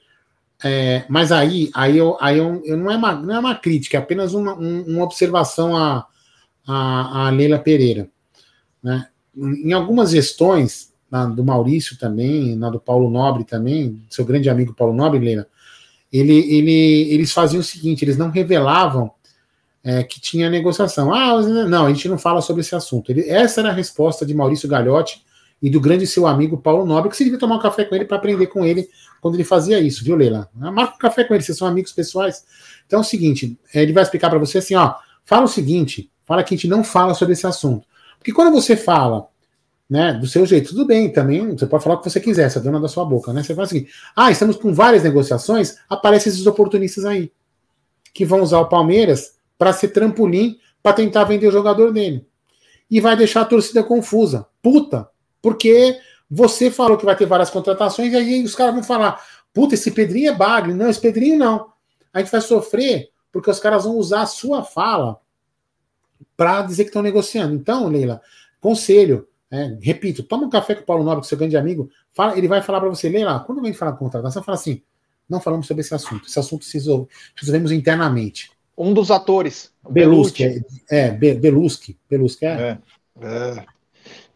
é, mas aí, aí, eu, aí eu, eu, não, é uma, não é uma crítica, é apenas uma, um, uma observação a, a, a Leila Pereira. Né? Em algumas gestões, na do Maurício também, na do Paulo Nobre também, seu grande amigo Paulo Nobre, Leila, ele, ele, eles faziam o seguinte: eles não revelavam é, que tinha negociação. Ah, não, a gente não fala sobre esse assunto. Ele, essa era a resposta de Maurício Gagliotti e do grande seu amigo Paulo Nobre, que você devia tomar um café com ele para aprender com ele quando ele fazia isso, viu, Leila? Marca um café com ele, vocês são amigos pessoais. Então é o seguinte: ele vai explicar para você assim: ó, fala o seguinte, fala que a gente não fala sobre esse assunto. Porque quando você fala né, do seu jeito, tudo bem, também você pode falar o que você quiser, você é dona da sua boca, né? Você fala assim: ah, estamos com várias negociações, aparecem esses oportunistas aí, que vão usar o Palmeiras para ser trampolim para tentar vender o jogador dele. E vai deixar a torcida confusa. Puta, porque você falou que vai ter várias contratações, e aí os caras vão falar: puta, esse Pedrinho é bagre. Não, esse Pedrinho não. A gente vai sofrer porque os caras vão usar a sua fala para dizer que estão negociando. Então, Leila, conselho, é, repito, toma um café com o Paulo Nobre, que é seu grande amigo, fala, ele vai falar para você, Leila, quando a gente falar de contratação, fala assim, não falamos sobre esse assunto, esse assunto se resolvemos internamente. Um dos atores. Beluski. É, é Beluski. Beluski, é. É, é,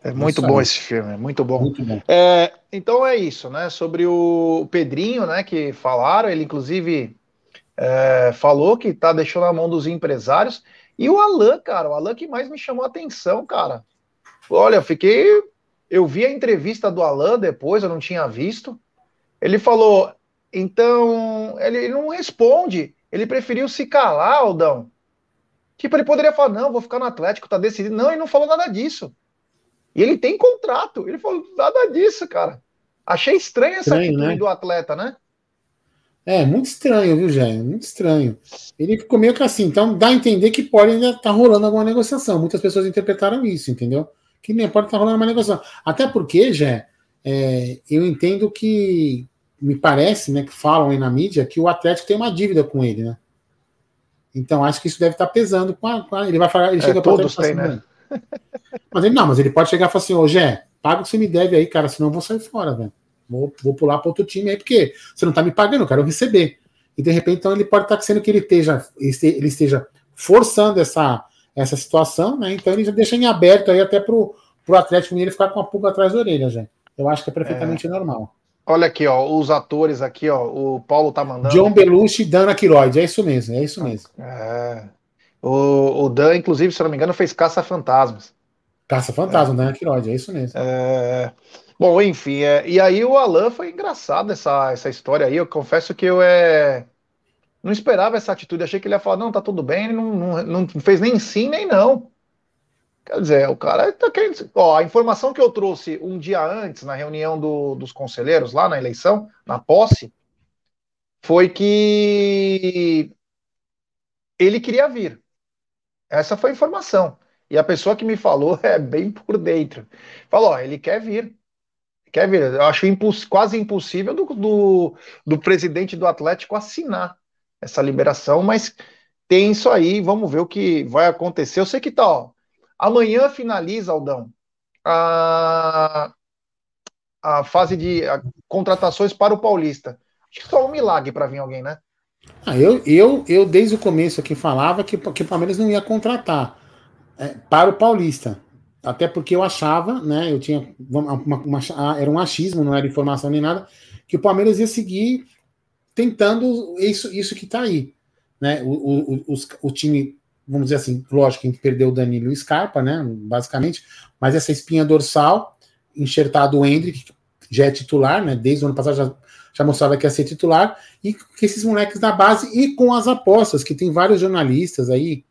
é muito bom esse filme, é muito bom. Muito bom. É, então é isso, né? Sobre o Pedrinho, né? Que falaram, ele inclusive é, falou que tá deixando na mão dos empresários. E o Alan, cara, o Alan que mais me chamou a atenção, cara. Olha, eu fiquei. Eu vi a entrevista do Alan depois, eu não tinha visto. Ele falou, então, ele não responde ele preferiu se calar, Aldão. Tipo, ele poderia falar, não, vou ficar no Atlético, tá decidido. Não, ele não falou nada disso. E ele tem contrato. Ele falou nada disso, cara. Achei estranha essa estranho, atitude né? do atleta, né? É, muito estranho, viu, Jé? Muito estranho. Ele ficou meio que assim, então dá a entender que pode ainda estar tá rolando alguma negociação. Muitas pessoas interpretaram isso, entendeu? Que nem pode estar tá rolando uma negociação. Até porque, Jé, é, eu entendo que me parece, né, que falam aí na mídia, que o Atlético tem uma dívida com ele, né? Então acho que isso deve estar pesando com a. Com a ele vai falar, ele é, chega todos para assim, né? Mas ele não, mas ele pode chegar e falar assim, ô Gé, paga o que você me deve aí, cara, senão eu vou sair fora, velho. Vou, vou pular para outro time aí, porque você não tá me pagando, eu quero receber. E de repente, então, ele pode estar sendo que ele esteja, ele esteja forçando essa, essa situação, né? Então ele já deixa em aberto aí até pro, pro Atlético ele ficar com a pulga atrás da orelha, já. Eu acho que é perfeitamente é. normal. Olha aqui, ó, os atores aqui, ó, o Paulo tá mandando. John Belushi e Dana Quiroid, é isso mesmo, é isso mesmo. É. O, o Dan, inclusive, se não me engano, fez Caça Fantasmas. Caça Fantasma, é. Dana Quiroid, é isso mesmo. É... Bom, enfim, é... e aí o Alan foi engraçado essa, essa história aí. Eu confesso que eu é... não esperava essa atitude. Achei que ele ia falar, não, tá tudo bem, ele não, não, não fez nem sim, nem não. Quer dizer, o cara tá querendo. Ó, a informação que eu trouxe um dia antes, na reunião do, dos conselheiros, lá na eleição, na posse, foi que ele queria vir. Essa foi a informação. E a pessoa que me falou é bem por dentro. Falou: ó, ele quer vir. Quer vir. Eu acho imposs quase impossível do, do, do presidente do Atlético assinar essa liberação, mas tem isso aí. Vamos ver o que vai acontecer. Eu sei que tá, ó, Amanhã finaliza, Aldão, a, a fase de a, contratações para o Paulista. Acho que só um milagre para vir alguém, né? Ah, eu, eu, eu, desde o começo aqui, falava que, que o Palmeiras não ia contratar é, para o Paulista. Até porque eu achava, né? Eu tinha. Uma, uma, era um achismo, não era informação nem nada, que o Palmeiras ia seguir tentando isso, isso que está aí. Né? O, o, o, time vamos dizer assim, lógico que perdeu o Danilo Scarpa, né, basicamente, mas essa espinha dorsal, enxertado o Hendrick, já é titular, né, desde o ano passado já, já mostrava que ia ser titular, e com esses moleques da base e com as apostas, que tem vários jornalistas aí,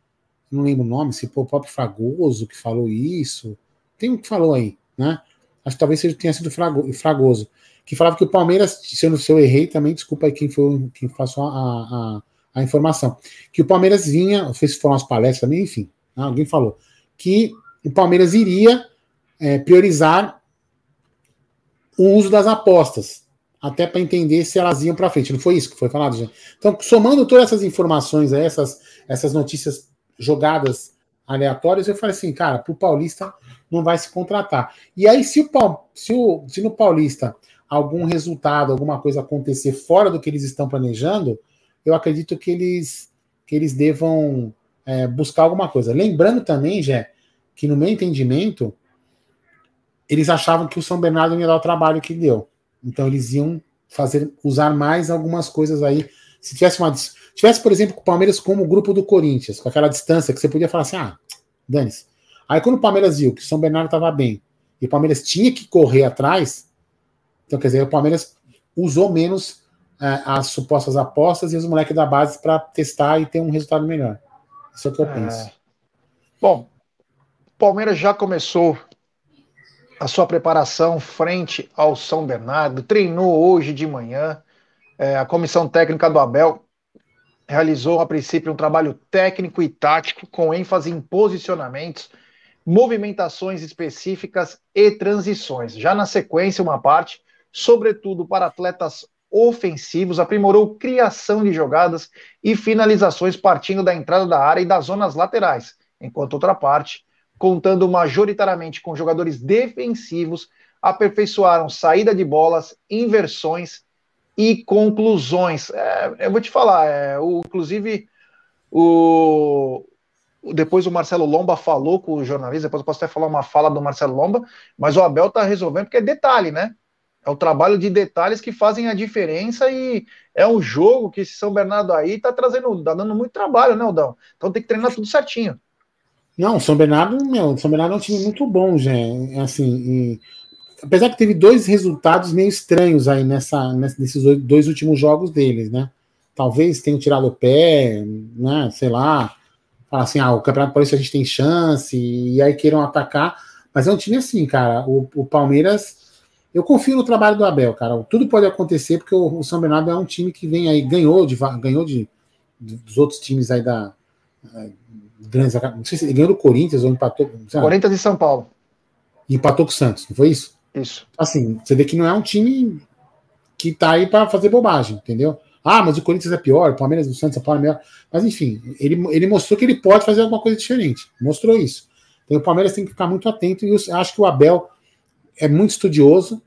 não lembro o nome, se foi o próprio Fragoso que falou isso, tem um que falou aí, né, acho que talvez seja, tenha sido Fragoso, que falava que o Palmeiras, se eu, se eu errei também, desculpa aí quem foi quem passou a, a a informação. Que o Palmeiras vinha, se foram as palestras também, enfim, né, alguém falou, que o Palmeiras iria é, priorizar o uso das apostas, até para entender se elas iam para frente. Não foi isso que foi falado, gente? Então, somando todas essas informações, essas, essas notícias jogadas aleatórias, eu falei assim, cara, para o Paulista não vai se contratar. E aí, se, o, se, o, se no Paulista algum resultado, alguma coisa acontecer fora do que eles estão planejando, eu acredito que eles, que eles devam é, buscar alguma coisa. Lembrando também, Jé, que no meu entendimento, eles achavam que o São Bernardo ia dar o trabalho que deu. Então eles iam fazer usar mais algumas coisas aí. Se tivesse uma tivesse, por exemplo, o Palmeiras como o grupo do Corinthians, com aquela distância que você podia falar assim: "Ah, dane-se". Aí quando o Palmeiras viu que o São Bernardo estava bem e o Palmeiras tinha que correr atrás, então quer dizer, o Palmeiras usou menos é, as supostas apostas e os moleques da base para testar e ter um resultado melhor. Isso é o que eu é... penso. Bom, o Palmeiras já começou a sua preparação frente ao São Bernardo, treinou hoje de manhã. É, a comissão técnica do Abel realizou, a princípio, um trabalho técnico e tático com ênfase em posicionamentos, movimentações específicas e transições. Já na sequência, uma parte, sobretudo para atletas ofensivos, aprimorou criação de jogadas e finalizações partindo da entrada da área e das zonas laterais, enquanto outra parte contando majoritariamente com jogadores defensivos, aperfeiçoaram saída de bolas, inversões e conclusões. É, eu vou te falar, é, o, inclusive, o, depois o Marcelo Lomba falou com o jornalista, depois eu posso até falar uma fala do Marcelo Lomba, mas o Abel está resolvendo porque é detalhe, né? É o trabalho de detalhes que fazem a diferença e é um jogo que esse São Bernardo aí tá trazendo, tá dando muito trabalho, né, Aldão? Então tem que treinar tudo certinho. Não, São Bernardo, meu, São Bernardo é um time muito bom, já. Assim, e, apesar que teve dois resultados meio estranhos aí nessa, nesses dois últimos jogos deles, né? Talvez tenham tirado o pé, né? Sei lá, falar assim, ah, o Campeonato Paulista a gente tem chance, e aí queiram atacar. Mas é um time assim, cara. O, o Palmeiras, eu confio no trabalho do Abel, cara. Tudo pode acontecer, porque o, o São Bernardo é um time que vem aí, ganhou de ganhou de, dos outros times aí da. Não sei se ele ganhou do Corinthians ou empatou. Corinthians e São Paulo. E empatou com o Santos, não foi isso? Isso. Assim, você vê que não é um time que tá aí para fazer bobagem, entendeu? Ah, mas o Corinthians é pior, o Palmeiras, o Santos, o Paulo é melhor. Mas enfim, ele, ele mostrou que ele pode fazer alguma coisa diferente. Mostrou isso. Então o Palmeiras tem que ficar muito atento e eu acho que o Abel é muito estudioso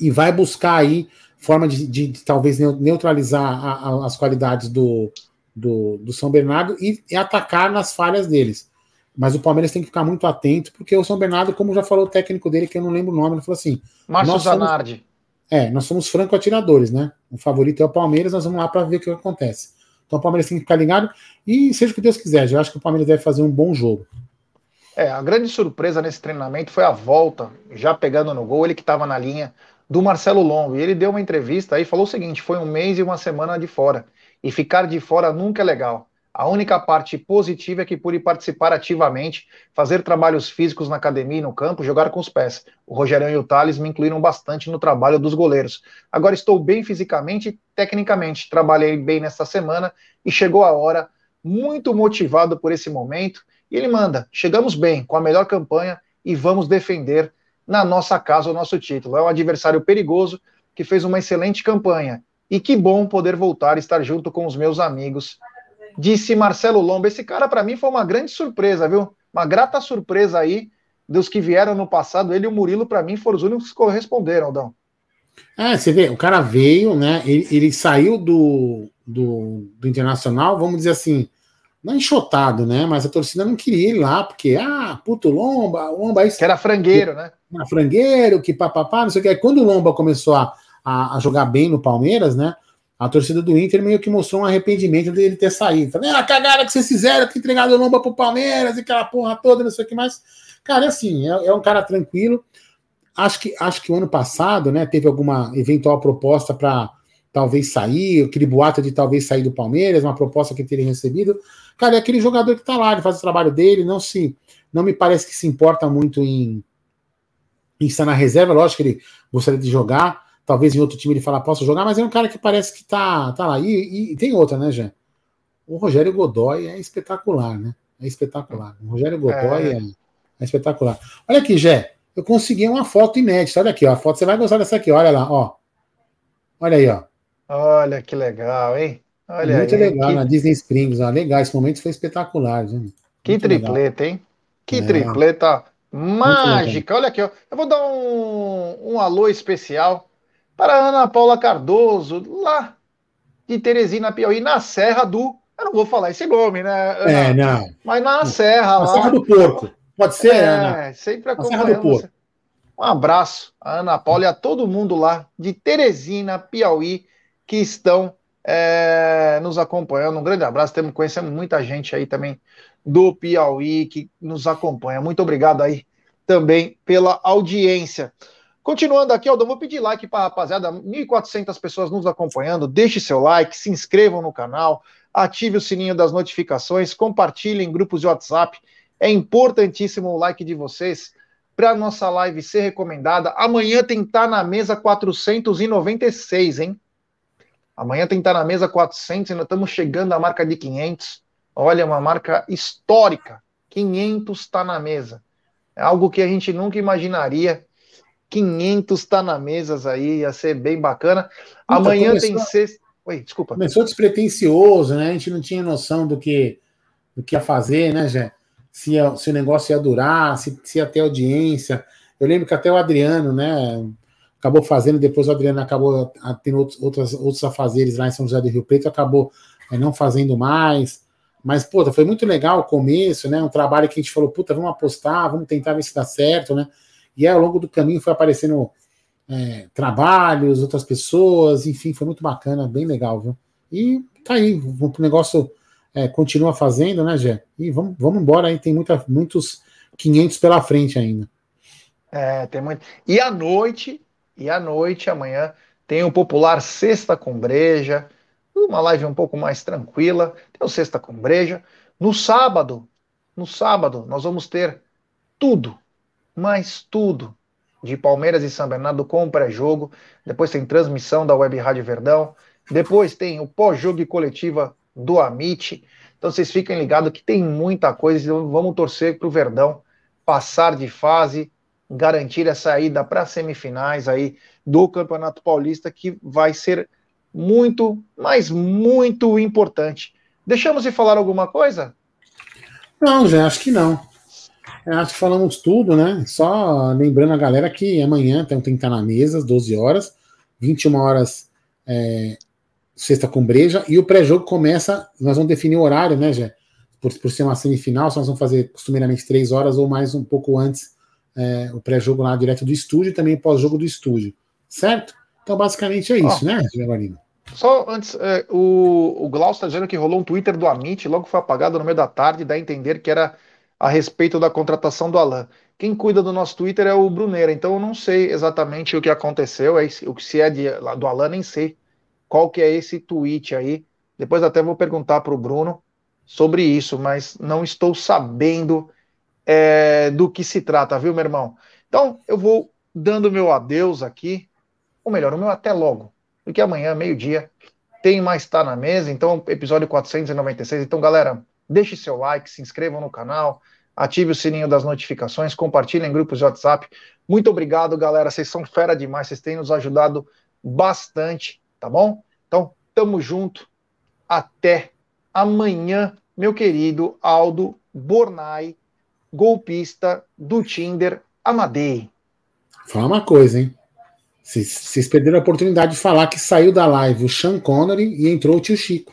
e vai buscar aí forma de, de, de talvez neutralizar a, a, as qualidades do, do, do São Bernardo e, e, atacar nas falhas deles. Mas o Palmeiras tem que ficar muito atento, porque o São Bernardo, como já falou o técnico dele, que eu não lembro o nome, ele falou assim: Márcio Zanardi. Somos, é, nós somos franco-atiradores, né? O favorito é o Palmeiras, nós vamos lá para ver o que acontece. Então o Palmeiras tem que ficar ligado e seja o que Deus quiser. Eu acho que o Palmeiras deve fazer um bom jogo. É, a grande surpresa nesse treinamento foi a volta, já pegando no gol, ele que estava na linha do Marcelo Longo. E ele deu uma entrevista aí e falou o seguinte: foi um mês e uma semana de fora. E ficar de fora nunca é legal. A única parte positiva é que pude participar ativamente, fazer trabalhos físicos na academia e no campo, jogar com os pés. O Rogerão e o Thales me incluíram bastante no trabalho dos goleiros. Agora estou bem fisicamente e tecnicamente. Trabalhei bem nesta semana e chegou a hora, muito motivado por esse momento. E ele manda: chegamos bem, com a melhor campanha e vamos defender na nossa casa o nosso título. É um adversário perigoso que fez uma excelente campanha e que bom poder voltar e estar junto com os meus amigos. Disse Marcelo Lomba. Esse cara, para mim, foi uma grande surpresa, viu? Uma grata surpresa aí dos que vieram no passado. Ele e o Murilo, para mim, foram os únicos que corresponderam, Aldão. É, você vê, o cara veio, né? Ele, ele saiu do, do, do, Internacional, vamos dizer assim, não enxotado, né? Mas a torcida não queria ir lá, porque, ah, puto Lomba, Lomba. Isso, que era frangueiro, né? Era frangueiro, que papapá, não sei o que. Aí, quando o Lomba começou a a, a, jogar bem no Palmeiras, né? A torcida do Inter meio que mostrou um arrependimento dele ter saído. Falei, ah, a cagada que vocês fizeram, que entregaram o lomba pro Palmeiras e aquela porra toda, não sei o que mais. Cara, é assim, é, é, um cara tranquilo. Acho que, acho que o ano passado, né, teve alguma eventual proposta para talvez sair, aquele boato de talvez sair do Palmeiras, uma proposta que teria recebido. Cara, é aquele jogador que tá lá, ele faz o trabalho dele, não se não me parece que se importa muito em, em estar na reserva, lógico que ele gostaria de jogar, Talvez em outro time ele fala, posso jogar, mas é um cara que parece que tá, tá lá. E, e tem outra, né, Jé? O Rogério Godoy é espetacular, né? É espetacular. O Rogério Godoy é. é... É espetacular. Olha aqui, Jé. Eu consegui uma foto inédita. Olha aqui, ó. A foto, você vai gostar dessa aqui. Olha lá, ó. Olha aí, ó. Olha que legal, hein? Olha Muito aí, legal que... na Disney Springs. Ó. Legal, esse momento foi espetacular. Gente. Que Muito tripleta, legal. hein? Que é. tripleta mágica. Olha aqui, ó. Eu vou dar um, um alô especial para a Ana Paula Cardoso, lá de Teresina, Piauí, na Serra do. Eu não vou falar esse nome, né? Ana? É, não. Mas na Serra na lá. Serra do Porco. Pode ser, é, Ana. sempre acompanhando. Um abraço a Ana Paula e a todo mundo lá de Teresina, Piauí, que estão é, nos acompanhando. Um grande abraço. Temos conhecendo muita gente aí também do Piauí que nos acompanha. Muito obrigado aí também pela audiência. Continuando aqui, Aldão, vou pedir like para a rapaziada, 1.400 pessoas nos acompanhando, deixe seu like, se inscrevam no canal, ative o sininho das notificações, compartilhem em grupos de WhatsApp, é importantíssimo o like de vocês para nossa live ser recomendada. Amanhã tem tá na mesa 496, hein? Amanhã tem tá na mesa 400 e nós estamos chegando à marca de 500. Olha, uma marca histórica. 500 está na mesa. É algo que a gente nunca imaginaria. 500 está na mesa aí, ia ser bem bacana. Amanhã começou, tem sexta. Oi, desculpa. Começou despretensioso, né? A gente não tinha noção do que, do que ia fazer, né, Jé? Se, se o negócio ia durar, se, se ia ter audiência. Eu lembro que até o Adriano, né? Acabou fazendo, depois o Adriano acabou tendo outros, outros, outros afazeres lá em São José do Rio Preto, acabou é, não fazendo mais. Mas, puta, foi muito legal o começo, né? Um trabalho que a gente falou, puta, vamos apostar, vamos tentar ver se dá certo, né? E aí, ao longo do caminho foi aparecendo é, trabalhos, outras pessoas, enfim, foi muito bacana, bem legal, viu? E tá aí, o negócio é, continua fazendo, né, Gé? E vamos, vamos embora aí, tem muita, muitos 500 pela frente ainda. É, tem muito. E à noite, e à noite, amanhã, tem o popular Sexta com Breja, uma live um pouco mais tranquila. Tem o Sexta com Breja. No sábado, no sábado, nós vamos ter tudo, mais tudo, de Palmeiras e São Bernardo com pré-jogo. Depois tem transmissão da Web Rádio Verdão. Depois tem o pós-jogo e coletiva do Amit. Então vocês fiquem ligados que tem muita coisa. Então vamos torcer para o Verdão passar de fase, garantir a saída para semifinais aí do Campeonato Paulista, que vai ser muito, mas muito importante. Deixamos de falar alguma coisa? Não, já acho que não. Eu acho que falamos tudo, né? Só lembrando a galera que amanhã tem que estar na mesa, às 12 horas, 21 horas, é, sexta com breja, e o pré-jogo começa, nós vamos definir o horário, né, Jé? Por, por ser uma semifinal, nós vamos fazer costumeiramente três horas ou mais um pouco antes é, o pré-jogo lá direto do estúdio e também pós-jogo do estúdio, certo? Então, basicamente é isso, oh. né, Giovanni? Só antes, é, o, o Glaucio está dizendo que rolou um Twitter do Amit, logo foi apagado no meio da tarde, dá a entender que era a respeito da contratação do Alan. Quem cuida do nosso Twitter é o Bruneira, então eu não sei exatamente o que aconteceu, é, o que se é de, do Alan, nem sei qual que é esse tweet aí. Depois até vou perguntar para o Bruno sobre isso, mas não estou sabendo é, do que se trata, viu, meu irmão? Então, eu vou dando meu adeus aqui, ou melhor, o meu até logo porque amanhã, meio-dia, tem mais Tá na Mesa, então, episódio 496. Então, galera, deixe seu like, se inscrevam no canal, ative o sininho das notificações, compartilhem em grupos de WhatsApp. Muito obrigado, galera. Vocês são fera demais, vocês têm nos ajudado bastante, tá bom? Então, tamo junto. Até amanhã, meu querido Aldo Bornai, golpista do Tinder Amadei. Fala uma coisa, hein? Vocês perderam a oportunidade de falar que saiu da live o Sean Connery e entrou o tio Chico.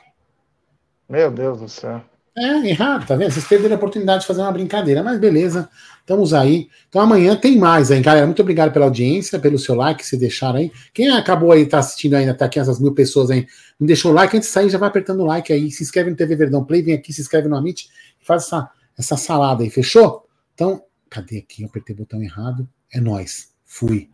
Meu Deus do céu. É, errado, tá vendo? Vocês perderam a oportunidade de fazer uma brincadeira, mas beleza, estamos aí. Então amanhã tem mais aí, galera. Muito obrigado pela audiência, pelo seu like, se deixaram aí. Quem acabou aí, tá assistindo ainda, tá aqui essas mil pessoas aí, não deixou o like, antes de sair já vai apertando o like aí. Se inscreve no TV Verdão Play, vem aqui, se inscreve no Amit faz essa, essa salada aí, fechou? Então, cadê aqui? Eu apertei o botão errado. É nós. Fui.